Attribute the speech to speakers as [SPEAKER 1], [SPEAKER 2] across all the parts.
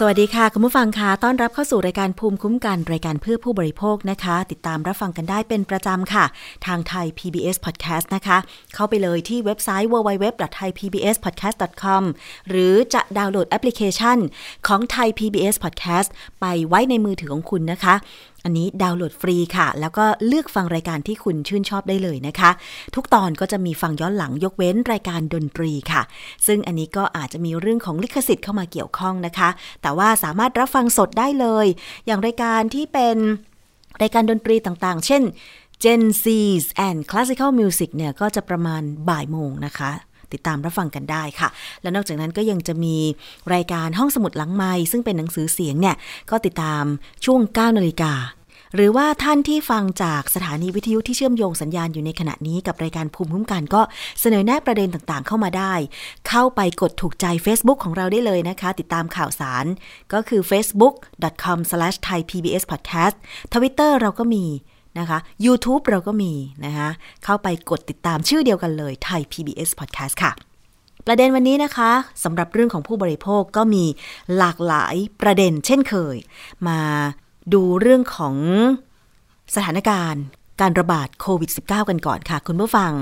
[SPEAKER 1] สวัสดีค่ะ คุณผู้ฟังคะต้อนรับเข้าสู่รายการภูมิคุ้มกันรายการเพื่อผู้บริโภคนะคะ ติดตามรับฟังกันได้เป็นประจำค่ะ ทางไทย PBS Podcast นะคะ เข้าไปเลยที่เว็บไซต์ www.thaipbspodcast.com หรือจะดาวน์โหลดแอปพลิเคชันของไทย PBS Podcast ไปไว้ในมือถือของคุณนะคะ อันนี้ดาวน์โหลดฟรีค่ะ แล้วก็เลือกฟังรายการที่คุณชื่นชอบได้เลยนะคะ ทุกตอนก็จะมีฟังย้อนหลังยกเว้นรายการดนตรีค่ะ ซึ่งอันนี้ก็อาจจะมีเรื่องของลิขสิทธิ์เข้ามาเกี่ยวข้องนะคะ แต่ว่าสามารถรับฟังสดได้เลย อย่างรายการที่เป็นรายการดนตรีต่างๆ เช่น Gen C's and Classical Music เนี่ยก็จะประมาณบ่ายโมงนะคะ ติดตามรับฟังกันได้ค่ะ และนอกจากนั้นก็ยังจะมีรายการห้องสมุดหลังไม้ซึ่งเป็นหนังสือเสียงเนี่ยก็ติดตามช่วง9นาฬิกาหรือว่าท่านที่ฟังจากสถานีวิทยุที่เชื่อมโยงสัญญาณอยู่ในขณะนี้กับรายการภูมิคุ้มกันก็เสนอแนะประเด็นต่างๆ เข้ามาได้ เข้าไปกดถูกใจ Facebook ของเราได้เลยนะคะ ติดตามข่าวสารก็คือ facebook.com/thaipbspodcast Twitter เราก็มี นะคะ YouTube เราก็มีนะคะเข้าไปกดติดตามชื่อเดียวกันเลยไทย PBS Podcast ค่ะ ประเด็นวันนี้นะคะสำหรับเรื่องของผู้บริโภคก็มีหลากหลายประเด็นเช่นเคย มาดูเรื่องของสถานการณ์การระบาดโควิด -19 กันก่อนค่ะ คุณผู้ฟัง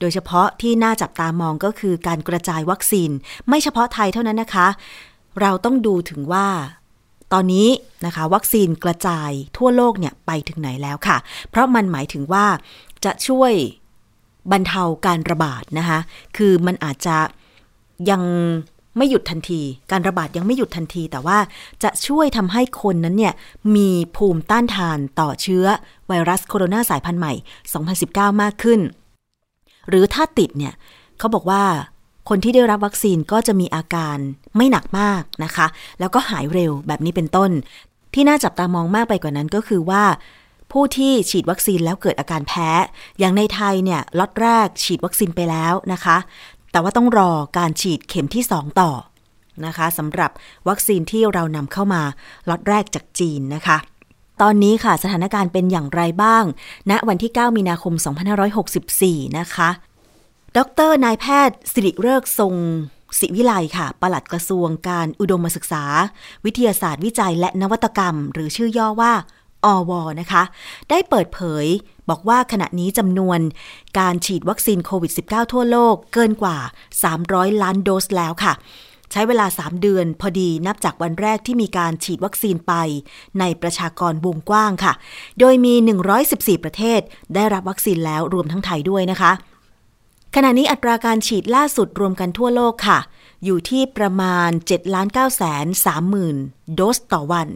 [SPEAKER 1] โดยเฉพาะที่น่าจับตามองก็คือการกระจายวัคซีน ไม่เฉพาะไทยเท่านั้นนะคะ เราต้องดูถึงว่า ตอนนี้นะคะ วัคซีนกระจายทั่วโลกเนี่ยไปถึงไหนแล้วค่ะ เพราะมันหมายถึงว่าจะช่วยบรรเทาการระบาดนะคะ คือมันอาจจะยังไม่หยุดทันที การระบาดยังไม่หยุดทันที แต่ว่าจะช่วยทำให้คนนั้นเนี่ยมีภูมิต้านทานต่อเชื้อไวรัสโคโรนาสายพันธุ์ใหม่ 2019 มากขึ้น หรือถ้าติดเนี่ยเขาบอกว่า คนที่ได้รับวัคซีนก็จะมีอาการไม่หนักมากนะคะ แล้วก็หายเร็วแบบนี้เป็นต้น ที่น่าจับตามองมากไปกว่านั้นก็คือว่า ผู้ที่ฉีดวัคซีนแล้วเกิดอาการแพ้ อย่างในไทยเนี่ยล็อตแรกฉีดวัคซีนไปแล้วนะคะ แต่ว่าต้องรอการฉีดเข็มที่ 2 ต่อนะคะสำหรับวัคซีนที่เรานำเข้ามาล็อตแรกจากจีนนะคะตอนนี้ค่ะสถานการณ์เป็นอย่างไรบ้างณวันที่ 9 มีนาคม 2564 นะคะ ดรนายแพทย์สิริเริกทรงศิวิไลค่ะ ปลัดกระทรวงการอุดมศึกษา วิทยาศาสตร์วิจัยและนวัตกรรม หรือชื่อย่อว่าอวนะคะ ได้เปิดเผยบอกว่าขณะนี้จำนวนการฉีดวัคซีนโควิด -19 ทั่วโลกเกินกว่า 300 ล้านโดสแล้วค่ะ ใช้เวลา 3 เดือนพอดีนับจากวันแรกที่มีการฉีดวัคซีนไป ในประชากรวงกว้างค่ะ โดยมี 114 ประเทศได้รับวัคซีนแล้วรวมทั้งไทยด้วยนะคะ ขณะนี้อัตราการฉีดล่าสุดรวมกันทั่วโลกค่ะ อยู่ที่ประมาณ7 9 3 0 0 0 0โดสต่อวัน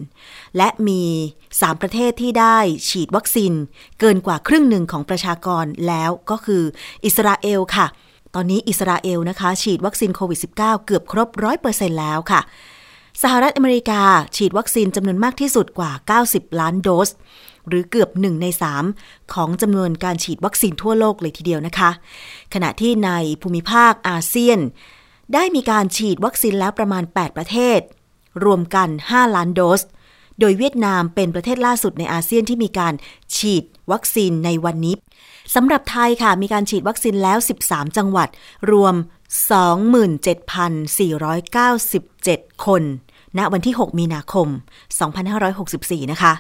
[SPEAKER 1] และมี 3 ประเทศที่ได้ฉีดวัคซีน เกินกว่าครึ่งหนึ่งของประชากรแล้วก็คืออิสราเอลค่ะ ตอนนี้อิสราเอลนะคะ ฉีดวัคซีนโควิด -19 เกือบครบ 100%แล้วค่ะสหรัฐอเมริกา ฉีดวัคซีนจำนวนมากที่สุดกว่า 90 ล้านโดส หรือเกือบ 1 ใน 3 ของจำนวนการฉีดวัคซีนทั่วโลกเลยทีเดียวนะคะ ขณะที่ในภูมิภาคอาเซียน ได้มีการฉีดวัคซีนแล้วประมาณ 8 ประเทศ รวมกัน 5 ล้านโดส โดยเวียดนามเป็นประเทศล่าสุดในอาเซียนที่มีการฉีดวัคซีนในวันนี้สำหรับไทยค่ะมีการฉีดวัคซีนแล้ว 13 จังหวัด รวม 27,497 คน ณวันที่ 6 มีนาคม 2564 นะคะ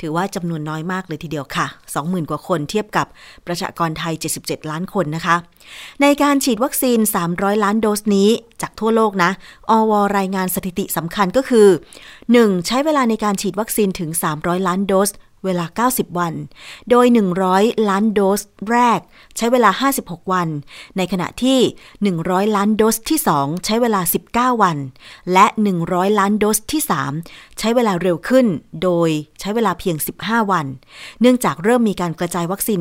[SPEAKER 1] ถือว่าจำนวนน้อยมากเลยทีเดียวค่ะ 20,000 กว่าคนเทียบกับประชากรไทย 77 ล้านคนนะคะ ในการฉีดวัคซีน 300 ล้านโดสนี้จากทั่วโลกนะ อวรายงานสถิติสำคัญก็คือ 1. ใช้เวลาในการฉีดวัคซีนถึง 300 ล้านโดส เวลา 90 วัน โดย 100 ล้านโดสแรก ใช้เวลา 56 วัน ในขณะที่ 100 ล้านโดสที่ 2 ใช้เวลา 19 วัน และ 100 ล้านโดสที่ 3 ใช้เวลาเร็วขึ้น โดยใช้เวลาเพียง 15 วัน เนื่องจากเริ่มมีการกระจายวัคซีน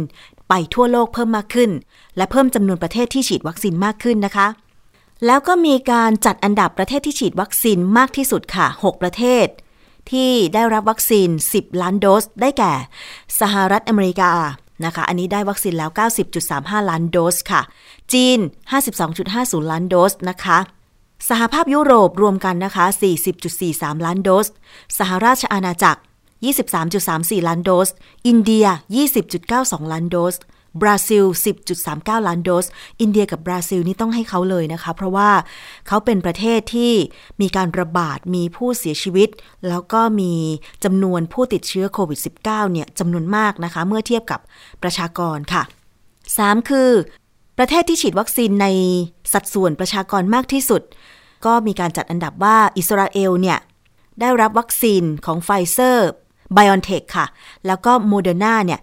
[SPEAKER 1] ไปทั่วโลกเพิ่มมากขึ้น และเพิ่มจำนวนประเทศที่ฉีดวัคซีนมากขึ้นนะคะแล้วก็มีการจัดอันดับประเทศที่ฉีดวัคซีนมากที่สุดค่ะ 6 ประเทศ ที่ได้รับวัคซีน 10 ล้านโดส ได้แก่ สหรัฐอเมริกานะคะ อันนี้ได้วัคซีนแล้ว 90.35 ล้านโดสค่ะ จีน 52.50 ล้านโดสนะคะ สหภาพยุโรปรวมกันนะคะ 40.43 ล้านโดส สหราชอาณาจักร 23.34 ล้านโดส อินเดีย 20.92 ล้านโดส บราซิล 10.39 ล้านโดส อินเดียกับบราซิลนี่ต้องให้เขาเลยนะคะ เพราะว่าเขาเป็นประเทศที่มีการระบาดมีผู้เสียชีวิต แล้วก็มีจำนวนผู้ติดเชื้อโควิด -19 เนี่ยจำนวนมากนะคะ เมื่อเทียบกับประชากรค่ะ 3 คือ ประเทศที่ฉีดวัคซีนในสัดส่วนประชากรมากที่สุด ก็มีการจัดอันดับว่าอิสราเอลเนี่ยได้รับวัคซีนของไฟเซอร์ไบออนเทคค่ะ แล้วก็โมเดอร์นาเนี่ย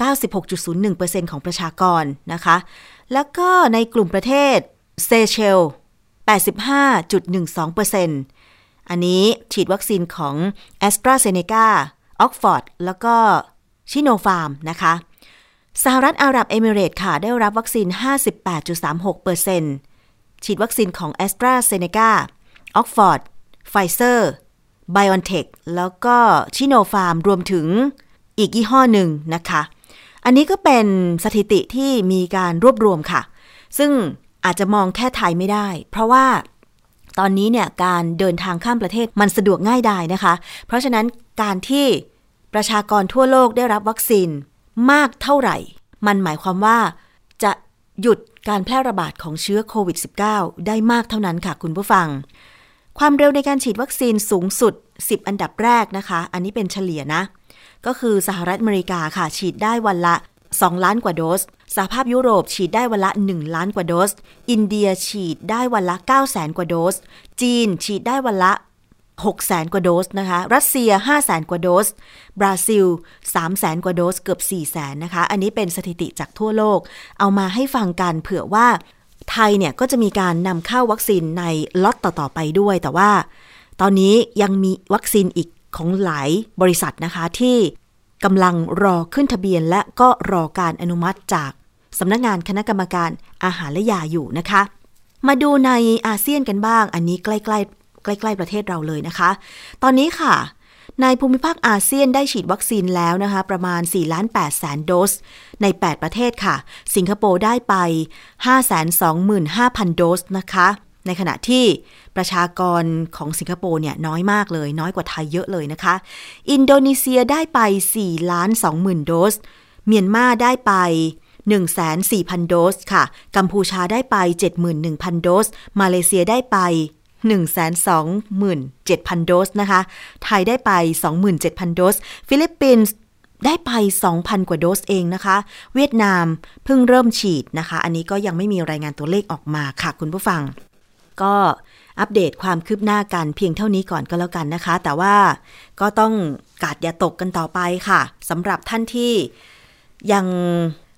[SPEAKER 1] 96.01%ของประชากรนะคะ แล้วก็ในกลุ่มประเทศเซเชลส์ 85.12%อันนี้ฉีดวัคซีนของ a s t r a z เซ e c a ออกฟอร์ดแล้วก็ชิโนฟาร์มนะคะ สหรัฐอาหรับเอมิเรตค่ะ ได้รับวัคซีน 58.36%ฉีดวัคซีนของ a s t r a z เซ e c a ออกฟอร์ดไฟเซอร์ BioNTech แล้วก็ชิโนฟาร์มรวมถึงอีกยี่ห้อหนึ่งนะคะ อันนี้ก็เป็นสถิติที่มีการรวบรวมค่ะ ซึ่งอาจจะมองแค่ไทยไม่ได้ เพราะว่าตอนนี้เนี่ยการเดินทางข้ามประเทศมันสะดวกง่ายดายนะคะ เพราะฉะนั้นการที่ประชากรทั่วโลกได้รับวัคซีนมากเท่าไหร่ มันหมายความว่าจะหยุดการแพร่ระบาดของเชื้อโควิด -19 ได้มากเท่านั้นค่ะคุณผู้ฟัง ความเร็วในการฉีดวัคซีนสูงสุด 10 อันดับแรกนะคะ อันนี้เป็นเฉลี่ยนะ ก็คือสหรัฐอเมริกาค่ะ ฉีดได้วันละ 2 ล้านกว่าโดสสหภาพยุโรปฉีดได้วันละ 1 ล้านกว่าโดส อินเดียฉีดได้วันละ9แสนกว่าโดส จีนฉีดได้วันละ6แสนกว่าโดสนะคะ รัสเซีย5แสนกว่าโดส บราซิล3แสนกว่าโดส เกือบ4แสนนะคะ อันนี้เป็นสถิติจากทั่วโลก เอามาให้ฟังกันเผื่อว่าไทยเนี่ยก็จะมีการนำเข้าวัคซีนในล็อตต่อ ๆ ไปด้วย แต่ว่า ตอนนี้ยังมีวัคซีนอีก ของหลายบริษัทนะคะที่กำลังรอขึ้นทะเบียน และก็รอการอนุมัติจากสำนักงงานคณะกรรมการอาหารและยาอยู่นะคะ มาดูในอาเซียนกันบ้าง อันนี้ใกล้ๆใกล้ๆประเทศเราเลยนะคะ ตอนนี้ค่ะในภูมิภาคอาเซียนได้ฉีดวัคซีนแล้วนะคะ ประมาณ4ล้าน8แสนโดส ใน 8 ประเทศค่ะ สิงคโปร์ได้ไป 525,000 โดสนะคะ ในขณะที่ประชากรของสิงคโปร์เนี่ยน้อยมากเลย น้อยกว่าไทยเยอะเลยนะคะ อินโดนีเซียได้ไป4ล้าน20,000 โดส เมียนมาได้ไป1,400,000 โดสค่ะ กัมพูชาได้ไป 71,000 โดส มาเลเซียได้ไป127,000 โดสนะคะ ไทยได้ไป 27,000 โดส ฟิลิปปินส์ได้ไป 2,000 กว่าโดสเองนะคะ เวียดนามเพิ่งเริ่มฉีดนะคะ อันนี้ก็ยังไม่มีรายงานตัวเลขออกมาค่ะคุณผู้ฟัง ก็อัปเดตความคืบหน้ากันเพียงเท่านี้ก่อนก็แล้วกันนะคะ แต่ว่าก็ต้องกาดอย่าตกกันต่อไปค่ะสำหรับท่านที่ยัง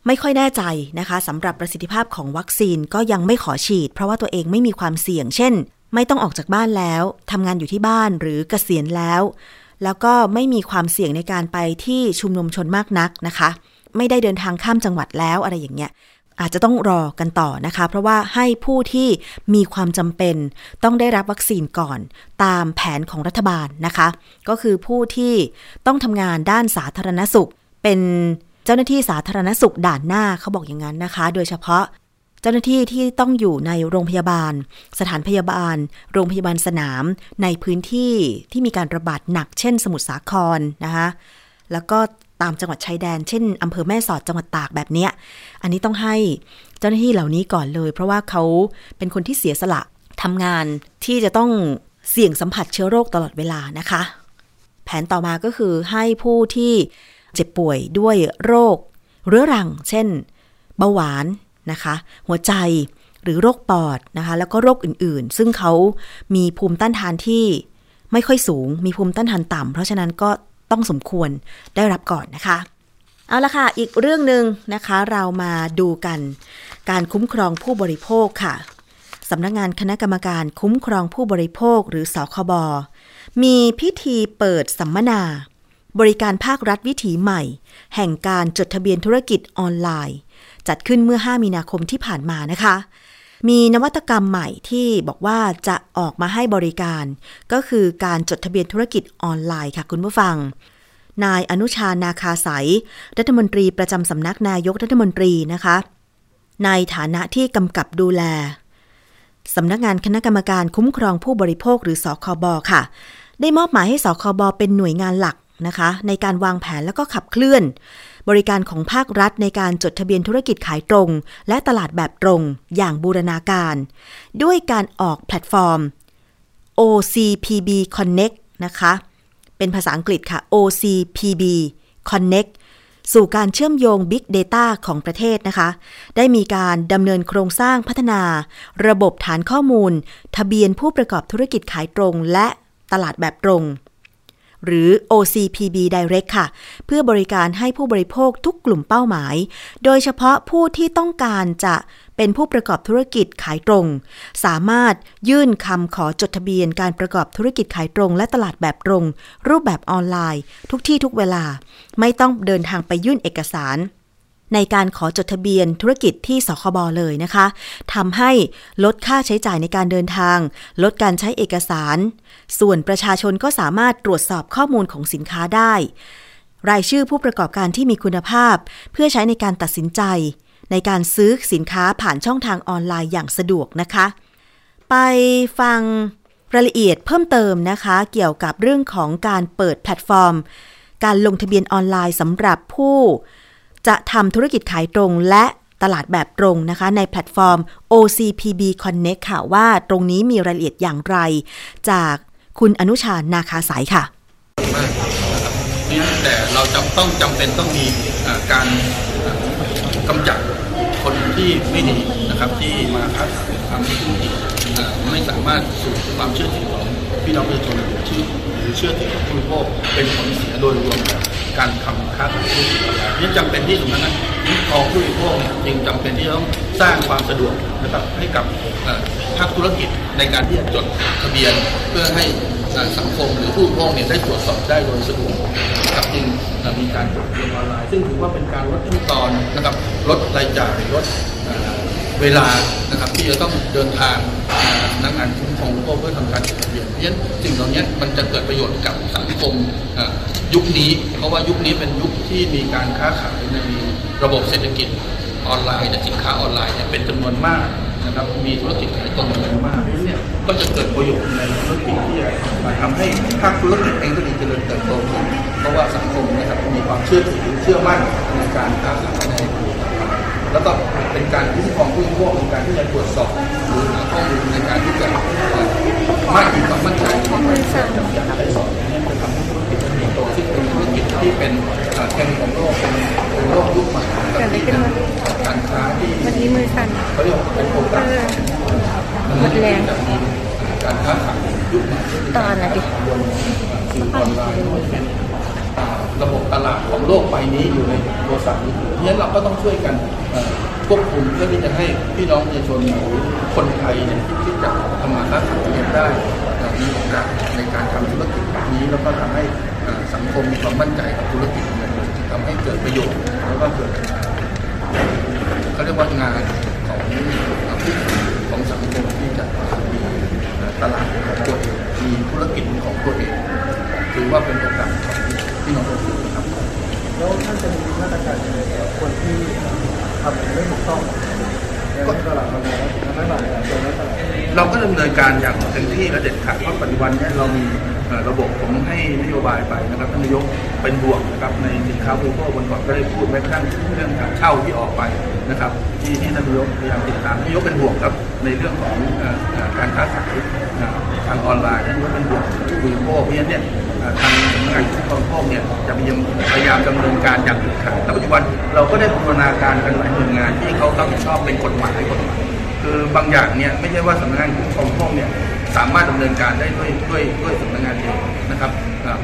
[SPEAKER 1] ไม่ค่อยแน่ใจนะคะสำหรับประสิทธิภาพของวัคซีนก็ยังไม่ขอฉีด เพราะว่าตัวเองไม่มีความเสี่ยง เช่น ไม่ต้องออกจากบ้านแล้วทำงานอยู่ที่บ้านหรือเกษียณแล้ว แล้วก็ไม่มีความเสี่ยงในการไปที่ชุมนุมชนมากนักนะคะ ไม่ได้เดินทางข้ามจังหวัดแล้วอะไรอย่างเงี้ย อาจจะต้องรอกันต่อนะคะ เพราะว่าให้ผู้ที่มีความจำเป็นต้องได้รับวัคซีนก่อน ตามแผนของรัฐบาลนะคะ ก็คือผู้ที่ต้องทำงานด้านสาธารณสุข เป็นเจ้าหน้าที่สาธารณสุขด่านหน้าเขาบอกอย่างนั้นนะคะ โดยเฉพาะเจ้าหน้าที่ที่ต้องอยู่ในโรงพยาบาล สถานพยาบาล โรงพยาบาลสนาม ในพื้นที่ที่มีการระบาดหนักเช่นสมุทรสาครนะคะแล้วก็ ตามจังหวัดชายแดน เช่นอำเภอแม่สอดจังหวัดตากแบบนี้อันนี้ต้องให้เจ้าหน้าที่เหล่านี้ก่อนเลย เพราะว่าเขาเป็นคนที่เสียสละทำงานที่จะต้องเสี่ยงสัมผัสเชื้อโรคตลอดเวลานะคะ แผนต่อมาก็คือให้ผู้ที่เจ็บป่วยด้วยโรค เรื้อรัง เช่น เบาหวานนะคะ หัวใจหรือโรคปอดนะคะ แล้วก็โรคอื่นๆ ซึ่งเขามีภูมิต้านทานที่ไม่ค่อยสูง มีภูมิต้านทานต่ำเพราะฉะนั้นก็ ต้องสมควรได้รับก่อนนะคะ เอาละค่ะ อีกเรื่องหนึ่งนะคะเรามาดูกันการคุ้มครองผู้บริโภคค่ะสำนักงงานคณะกรรมการคุ้มครองผู้บริโภคหรือสคบมีพิธีเปิดสัมมนา บริการภาครัฐวิถีใหม่ แห่งการจดทะเบียนธุรกิจออนไลน์ จัดขึ้นเมื่อ 5 มีนาคมที่ผ่านมานะคะ มีนวัตกรรมใหม่ที่บอกว่าจะออกมาให้บริการ ก็คือการจดทะเบียนธุรกิจออนไลน์ค่ะคุณผู้ฟัง นายอนุชานาคาสายรัฐมนตรีประจำสำนักนายกรัฐมนตรีนะคะ ในฐานะที่กำกับดูแลสำนักงานคณะกรรมการคุ้มครองผู้บริโภคหรือสคบค่ะ ได้มอบหมายให้สคบเป็นหน่วยงานหลักนะคะ ในการวางแผนแล้วก็ขับเคลื่อน บริการของภาครัฐในการจดทะเบียนธุรกิจขายตรง และตลาดแบบตรงอย่างบูรณาการ ด้วยการออกแพลตฟอร์ม OCPB Connect นะคะ เป็นภาษาอังกฤษค่ะ OCPB Connect สู่การเชื่อมโยง Big Data ของประเทศนะคะ ได้มีการดำเนินโครงสร้างพัฒนา ระบบฐานข้อมูล ทะเบียนผู้ประกอบธุรกิจขายตรง และตลาดแบบตรง หรือ OCPB Direct ค่ะ เพื่อบริการให้ผู้บริโภคทุกกลุ่มเป้าหมาย โดยเฉพาะผู้ที่ต้องการจะเป็นผู้ประกอบธุรกิจขายตรง สามารถยื่นคำขอจดทะเบียนการประกอบธุรกิจขายตรง และตลาดแบบตรง รูปแบบออนไลน์ ทุกที่ทุกเวลา ไม่ต้องเดินทางไปยื่นเอกสาร ในการขอจดทะเบียนธุรกิจที่สคบเลยนะคะทำให้ลดค่าใช้จ่ายในการเดินทาง ลดการใช้เอกสาร ส่วนประชาชนก็สามารถตรวจสอบข้อมูลของสินค้าได้ รายชื่อผู้ประกอบการที่มีคุณภาพ เพื่อใช้ในการตัดสินใจ ในการซื้อสินค้าผ่านช่องทางออนไลน์อย่างสะดวกนะคะ ไปฟังรายละเอียดเพิ่มเติมนะคะ เกี่ยวกับเรื่องของการเปิดแพลตฟอร์ม การลงทะเบียนออนไลน์สำหรับผู้ ทำธุรกิจขายตรงและตลาดแบบตรงนะคะ ในแพลตฟอร์ม OCPB Connect ค่ะว่าตรงนี้มีรายละเอียดอย่างไร จากคุณอนุชานาคาสายค่ะ
[SPEAKER 2] มากนะครับนี่แต่เราจำต้องจำเป็นต้องมีการกำจัดคนที่ไม่ดีนะครับที่มาค้าขายทำให้ธุรกิจอ่าไม่สามารถสู่ความเชื่อถือของพี่น้องประชาชนห รือเชื่อถือของผู้บริโภคเป็นผลเสียโดยรวมกับการทำค้าขายธุรกิจออนไลน์นี่จำเป็นที่สำนักงานคุ้มครองผู้บริโภคเนี่ยจึงจำเป็นที่ต้องสร้างความสะดวกนะครับให้กับภาคธุรกิจในการที่จะจดทะเบียนเพื่อให้สังคมหรือผู้บริโภคเนี่ยได้ตรวจสอบได้โดยสะดวกนะครับจึงอ่ามีการจดทะเบียนออนไลน์ ซึ่งถือว่าเป็นการลดขั้นตอนนะครับลดรายจ่ายลดเวลานะครับที่จะต้องเดินทางานักงานคุ้มครองผู้บริโภคเพื่อทำการจดทะเบียนเพราะฉะนั้นสิ่งเหล่านี้มันจะเกิดประโยชน์กับสังคมยุคนี้ เพราะว่ายุคนี้เป็นยุคที่มีการค้าขายในระบบเศรษฐกิจออนไลน์สินค้าออนไลน์เนี่ยเป็นจำนวนมากนะครับมีธุรกิจขายตรงกันมากเนี่ยก็จะเกิดประโยชน์ในธุรกิจที่จะมาทำให้ภาคธุรกิจเองก็ดีเจริญเติบโตขึ้นเพราะว่าสังคมนะครับมีความเชื่อถือเชื่อมั่นในการค้าขายใน แล้วก็เป็นการคุ้มครองผู้บริโภคในการที่จะตรวจสอบหรือหาข้อมูลในการที่จะมากมีความมั่นใจในการจะใช้สอนเนี่ยจะทำให้ธุรกิจเติบโตซึ่เป็นธุรกิจที่เป็นเทรนด์ของโลกเป็นโลกยุคใหม่ที่เป็นการค้าที่
[SPEAKER 3] วันนี้มือสั่น
[SPEAKER 2] เขาเรียกว่าเป็นโอกาส
[SPEAKER 3] หมดแรง
[SPEAKER 2] การค้าขายยุคใหม่
[SPEAKER 3] ตอนนะดิ
[SPEAKER 2] สื่อออนไลน์ ระบบตลาดของโลกใบนี้อยู่ในโทรศัพท์มือถือเพราะฉะนั้นเราก็ต้องช่วยกันควบคุมเพื่อที่จะให้พี่น้องประชาชนหรือคนไทยเนี่ยที่จะทำมาค้าขายเนี่ยได้มีโอกาสในการทำธุรกิจแบบนี้แล้วก็ทำให้สังคมมีความมั่นใจกับธุรกิจเนี่ยทำให้เกิดประโยชน์แล้วก็เกิดเขาเรียกว่างานของของสังคมที่จะมีตลาดของตัวเองมีธุรกิจของตัวเองถือว่าเป็นโอกาสของ พี่น้องประชาชนครับ
[SPEAKER 4] แล้วท่านจะมีมาตรการยังไงกับคนที่ทำไม่ถูกต้องในตลาดออนไลน์และไม่หลักการตรงนั้นตลาด
[SPEAKER 2] เราก็ดำเนินการอย่างเต็มที่และเด็ดขาดเพราะปัจจุบันนี้เรามีระบบผมให้นโยบายไปนะครับท่านนายกเป็นบวกนะครับในสินค้าบริโภควันก่อนก็ได้พูดแม้กระทั่งเรื่องการเช่าที่ออกไปนะครับ ที่ที่ท่านนายกพยายามติดตามท่านนายกเป็นบวกครับในเรื่องของการค้าขายทางออนไลน์ท่านนายกเป็นบวก ผู้บริโภคเพราะฉะนั้นเนี่ยทางสำนักงานคุ้มครองผู้บริโภคเนี่ยจะพยายามพยายามดำเนินการอย่างเด็ดขาดและปัจจุบันเราก็ได้บูรณาการกันหลายหน่วยงานที่เขารับผิดชอบเป็นกฎหมายกฎหมายคือบางอย่างเนี่ยไม่ใช่ว่าสำนักงานคุ้มครองผู้บริโภคเนี่ยสามารถดำเนินการได้ด้วยด้วยด้วยสำนักงานเดียวนะครับ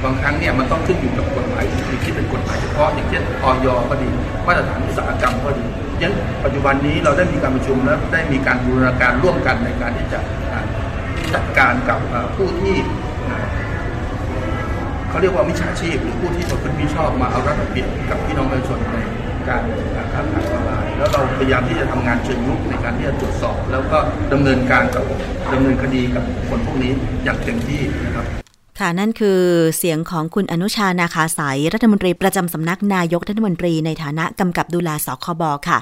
[SPEAKER 2] บางครั้งเนี่ยมันต้องขึ้นอยู่กับกฎหมายที่คิดเป็นกฎหมายเฉพาะอย่างเช่นออยก็ดีมาตรฐานอุตสาหกรรมก็ดียันปัจจุบันนี้เราได้มีการประชุมและได้มีการบูรณาการร่วมกันในการที่จะจัดการกับผู้ที่ เขาเรียกว่ามิจฉาชีพหรือผู้ที่ประพฤติมิชอบมาเอารัดเอาเปรียบกับพี่น้องประชาชนในการค้าขายออนไลน์แล้วเราพยายามที่จะทำงานเชิงรุกในการที่จะตรวจสอบ แล้วก็ดำเนินการกับดำเนินคดีกับคนพวกนี้อย่างเต็มที่นะครับ
[SPEAKER 1] ค่ะนั่นคือเสียงของคุณอนุชานาคาสายรัฐมนตรีประจำสำนักนายกรัฐมนตรีในฐานะกำกับดูแลสคบค่ะ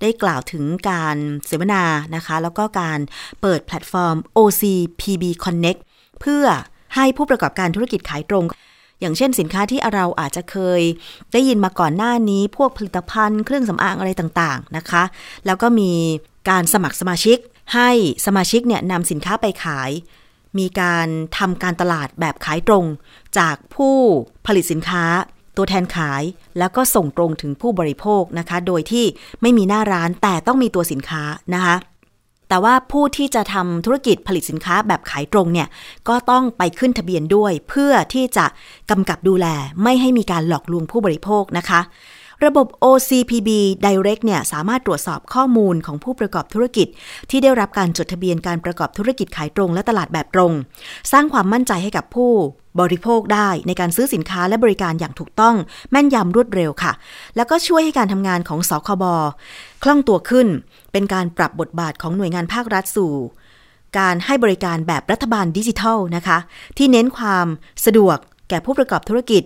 [SPEAKER 1] ได้กล่าวถึงการเสวนานะคะ แล้วก็การเปิดแพลตฟอร์ม OCPB Connect เพื่อให้ผู้ประกอบการธุรกิจขายตรง อย่างเช่นสินค้าที่เราอาจจะเคยได้ยินมาก่อนหน้านี้พวกผลิตภัณฑ์เครื่องสำอางอะไรต่างๆนะคะ แล้วก็มีการสมัครสมาชิก ให้สมาชิกเนี่ยนำสินค้าไปขาย มีการทำการตลาดแบบขายตรง จากผู้ผลิตสินค้าตัวแทนขายแล้วก็ส่งตรงถึงผู้บริโภคนะคะ โดยที่ไม่มีหน้าร้านแต่ต้องมีตัวสินค้านะคะ แต่ว่าผู้ที่จะทำธุรกิจผลิตสินค้าแบบขายตรงเนี่ยก็ต้องไปขึ้นทะเบียนด้วย เพื่อที่จะกำกับดูแลไม่ให้มีการหลอกลวงผู้บริโภคนะคะ ระบบ OCPB Direct เนี่ยสามารถตรวจสอบข้อมูลของผู้ประกอบธุรกิจ ที่ได้รับการจดทะเบียนการประกอบธุรกิจขายตรงและตลาดแบบตรง สร้างความมั่นใจให้กับผู้ บริโภคได้ในการซื้อสินค้าและบริการอย่างถูกต้อง แม่นยำรวดเร็วค่ะ แล้วก็ช่วยให้การทำงานของสคบคล่องตัวขึ้น เป็นการปรับบทบาทของหน่วยงานภาครัฐสู่ การให้บริการแบบรัฐบาลดิจิทัลนะคะ ที่เน้นความสะดวกแก่ผู้ประกอบธุรกิจ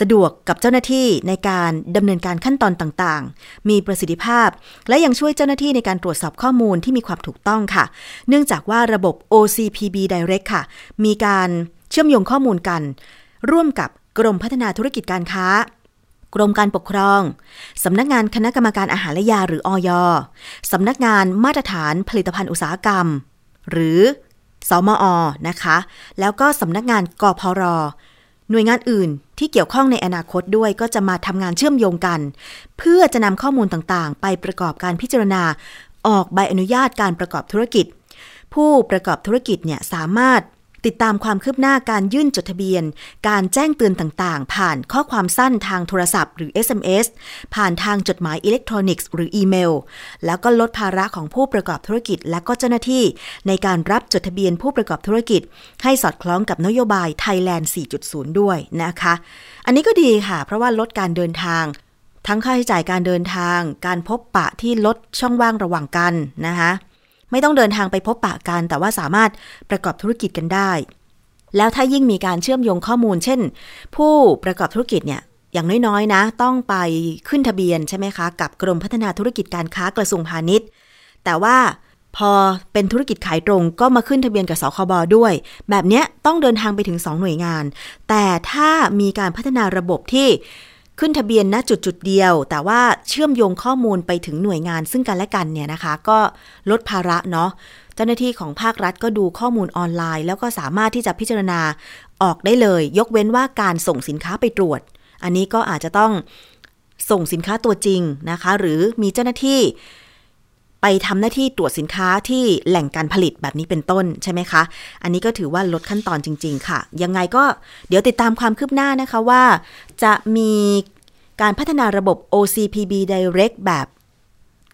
[SPEAKER 1] สะดวกกับเจ้าหน้าที่ในการดำเนินการขั้นตอนต่างๆ มีประสิทธิภาพ และยังช่วยเจ้าหน้าที่ในการตรวจสอบข้อมูลที่มีความถูกต้องค่ะ เนื่องจากว่าระบบ OCPB Direct ค่ะ มีการ เชื่อมโยงข้อมูลกัน ร่วมกับกรมพัฒนาธุรกิจการค้า กรมการปกครอง สำนักงานคณะกรรมการอาหารและยาหรืออยสำนักงานมาตรฐานผลิตภัณฑ์อุตสาหกรรม หรือสมอ นะคะ แล้วก็สำนักงานกพร หน่วยงานอื่นที่เกี่ยวข้องในอนาคตด้วยก็จะมาทำงานเชื่อมโยงกัน เพื่อจะนำข้อมูลต่างๆ ไปประกอบการพิจารณา ออกใบอนุญาตการประกอบธุรกิจ ผู้ประกอบธุรกิจเนี่ยสามารถ ติดตามความคืบหน้าการยื่นจดทะเบียน การแจ้งเตือนต่างๆ ผ่านข้อความสั้นทางโทรศัพท์หรือ SMS ผ่านทางจดหมายอิเล็กทรอนิกส์หรืออีเมล แล้วก็ลดภาระของผู้ประกอบธุรกิจ และก็เจ้าหน้าที่ ในการรับจดทะเบียนผู้ประกอบธุรกิจ ให้สอดคล้องกับนโยบาย Thailand 4.0 ด้วยนะคะ อันนี้ก็ดีค่ะ เพราะว่าลดการเดินทาง ทั้งค่าใช้จ่ายการเดินทาง การพบปะที่ลดช่องว่างระหว่างกันนะคะ ไม่ต้องเดินทางไปพบปะกัน แต่ว่าสามารถประกอบธุรกิจกันได้ แล้วถ้ายิ่งมีการเชื่อมโยงข้อมูล เช่น ผู้ประกอบธุรกิจเนี่ยอย่างน้อยๆนะ ต้องไปขึ้นทะเบียนใช่ไหมคะ กับกรมพัฒนาธุรกิจการค้ากระทรวงพาณิชย์ แต่ว่าพอเป็นธุรกิจขายตรงก็มาขึ้นทะเบียนกับสคบด้วย แบบเนี้ยต้องเดินทางไปถึง 2 หน่วยงาน แต่ถ้ามีการพัฒนาระบบที่ ขึ้นทะเบียนณจุดจุดเดียว แต่ว่าเชื่อมโยงข้อมูลไปถึงหน่วยงานซึ่งกันและกันเนี่ยนะคะ ก็ลดภาระเนาะเจ้าหน้าที่ของภาครัฐก็ดูข้อมูลออนไลน์ แล้วก็สามารถที่จะพิจารณาออกได้เลย ยกเว้นว่าการส่งสินค้าไปตรวจ อันนี้ก็อาจจะต้องส่งสินค้าตัวจริงนะคะ หรือมีเจ้าหน้าที่ ไปทำหน้าที่ตรวจสินค้าที่แหล่งการผลิตแบบนี้เป็นต้นใช่ไหมคะ อันนี้ก็ถือว่าลดขั้นตอนจริง ๆ ค่ะ ยังไงก็เดี๋ยวติดตามความคืบหน้านะคะว่า จะมีการพัฒนาระบบ OCPB Direct แบบ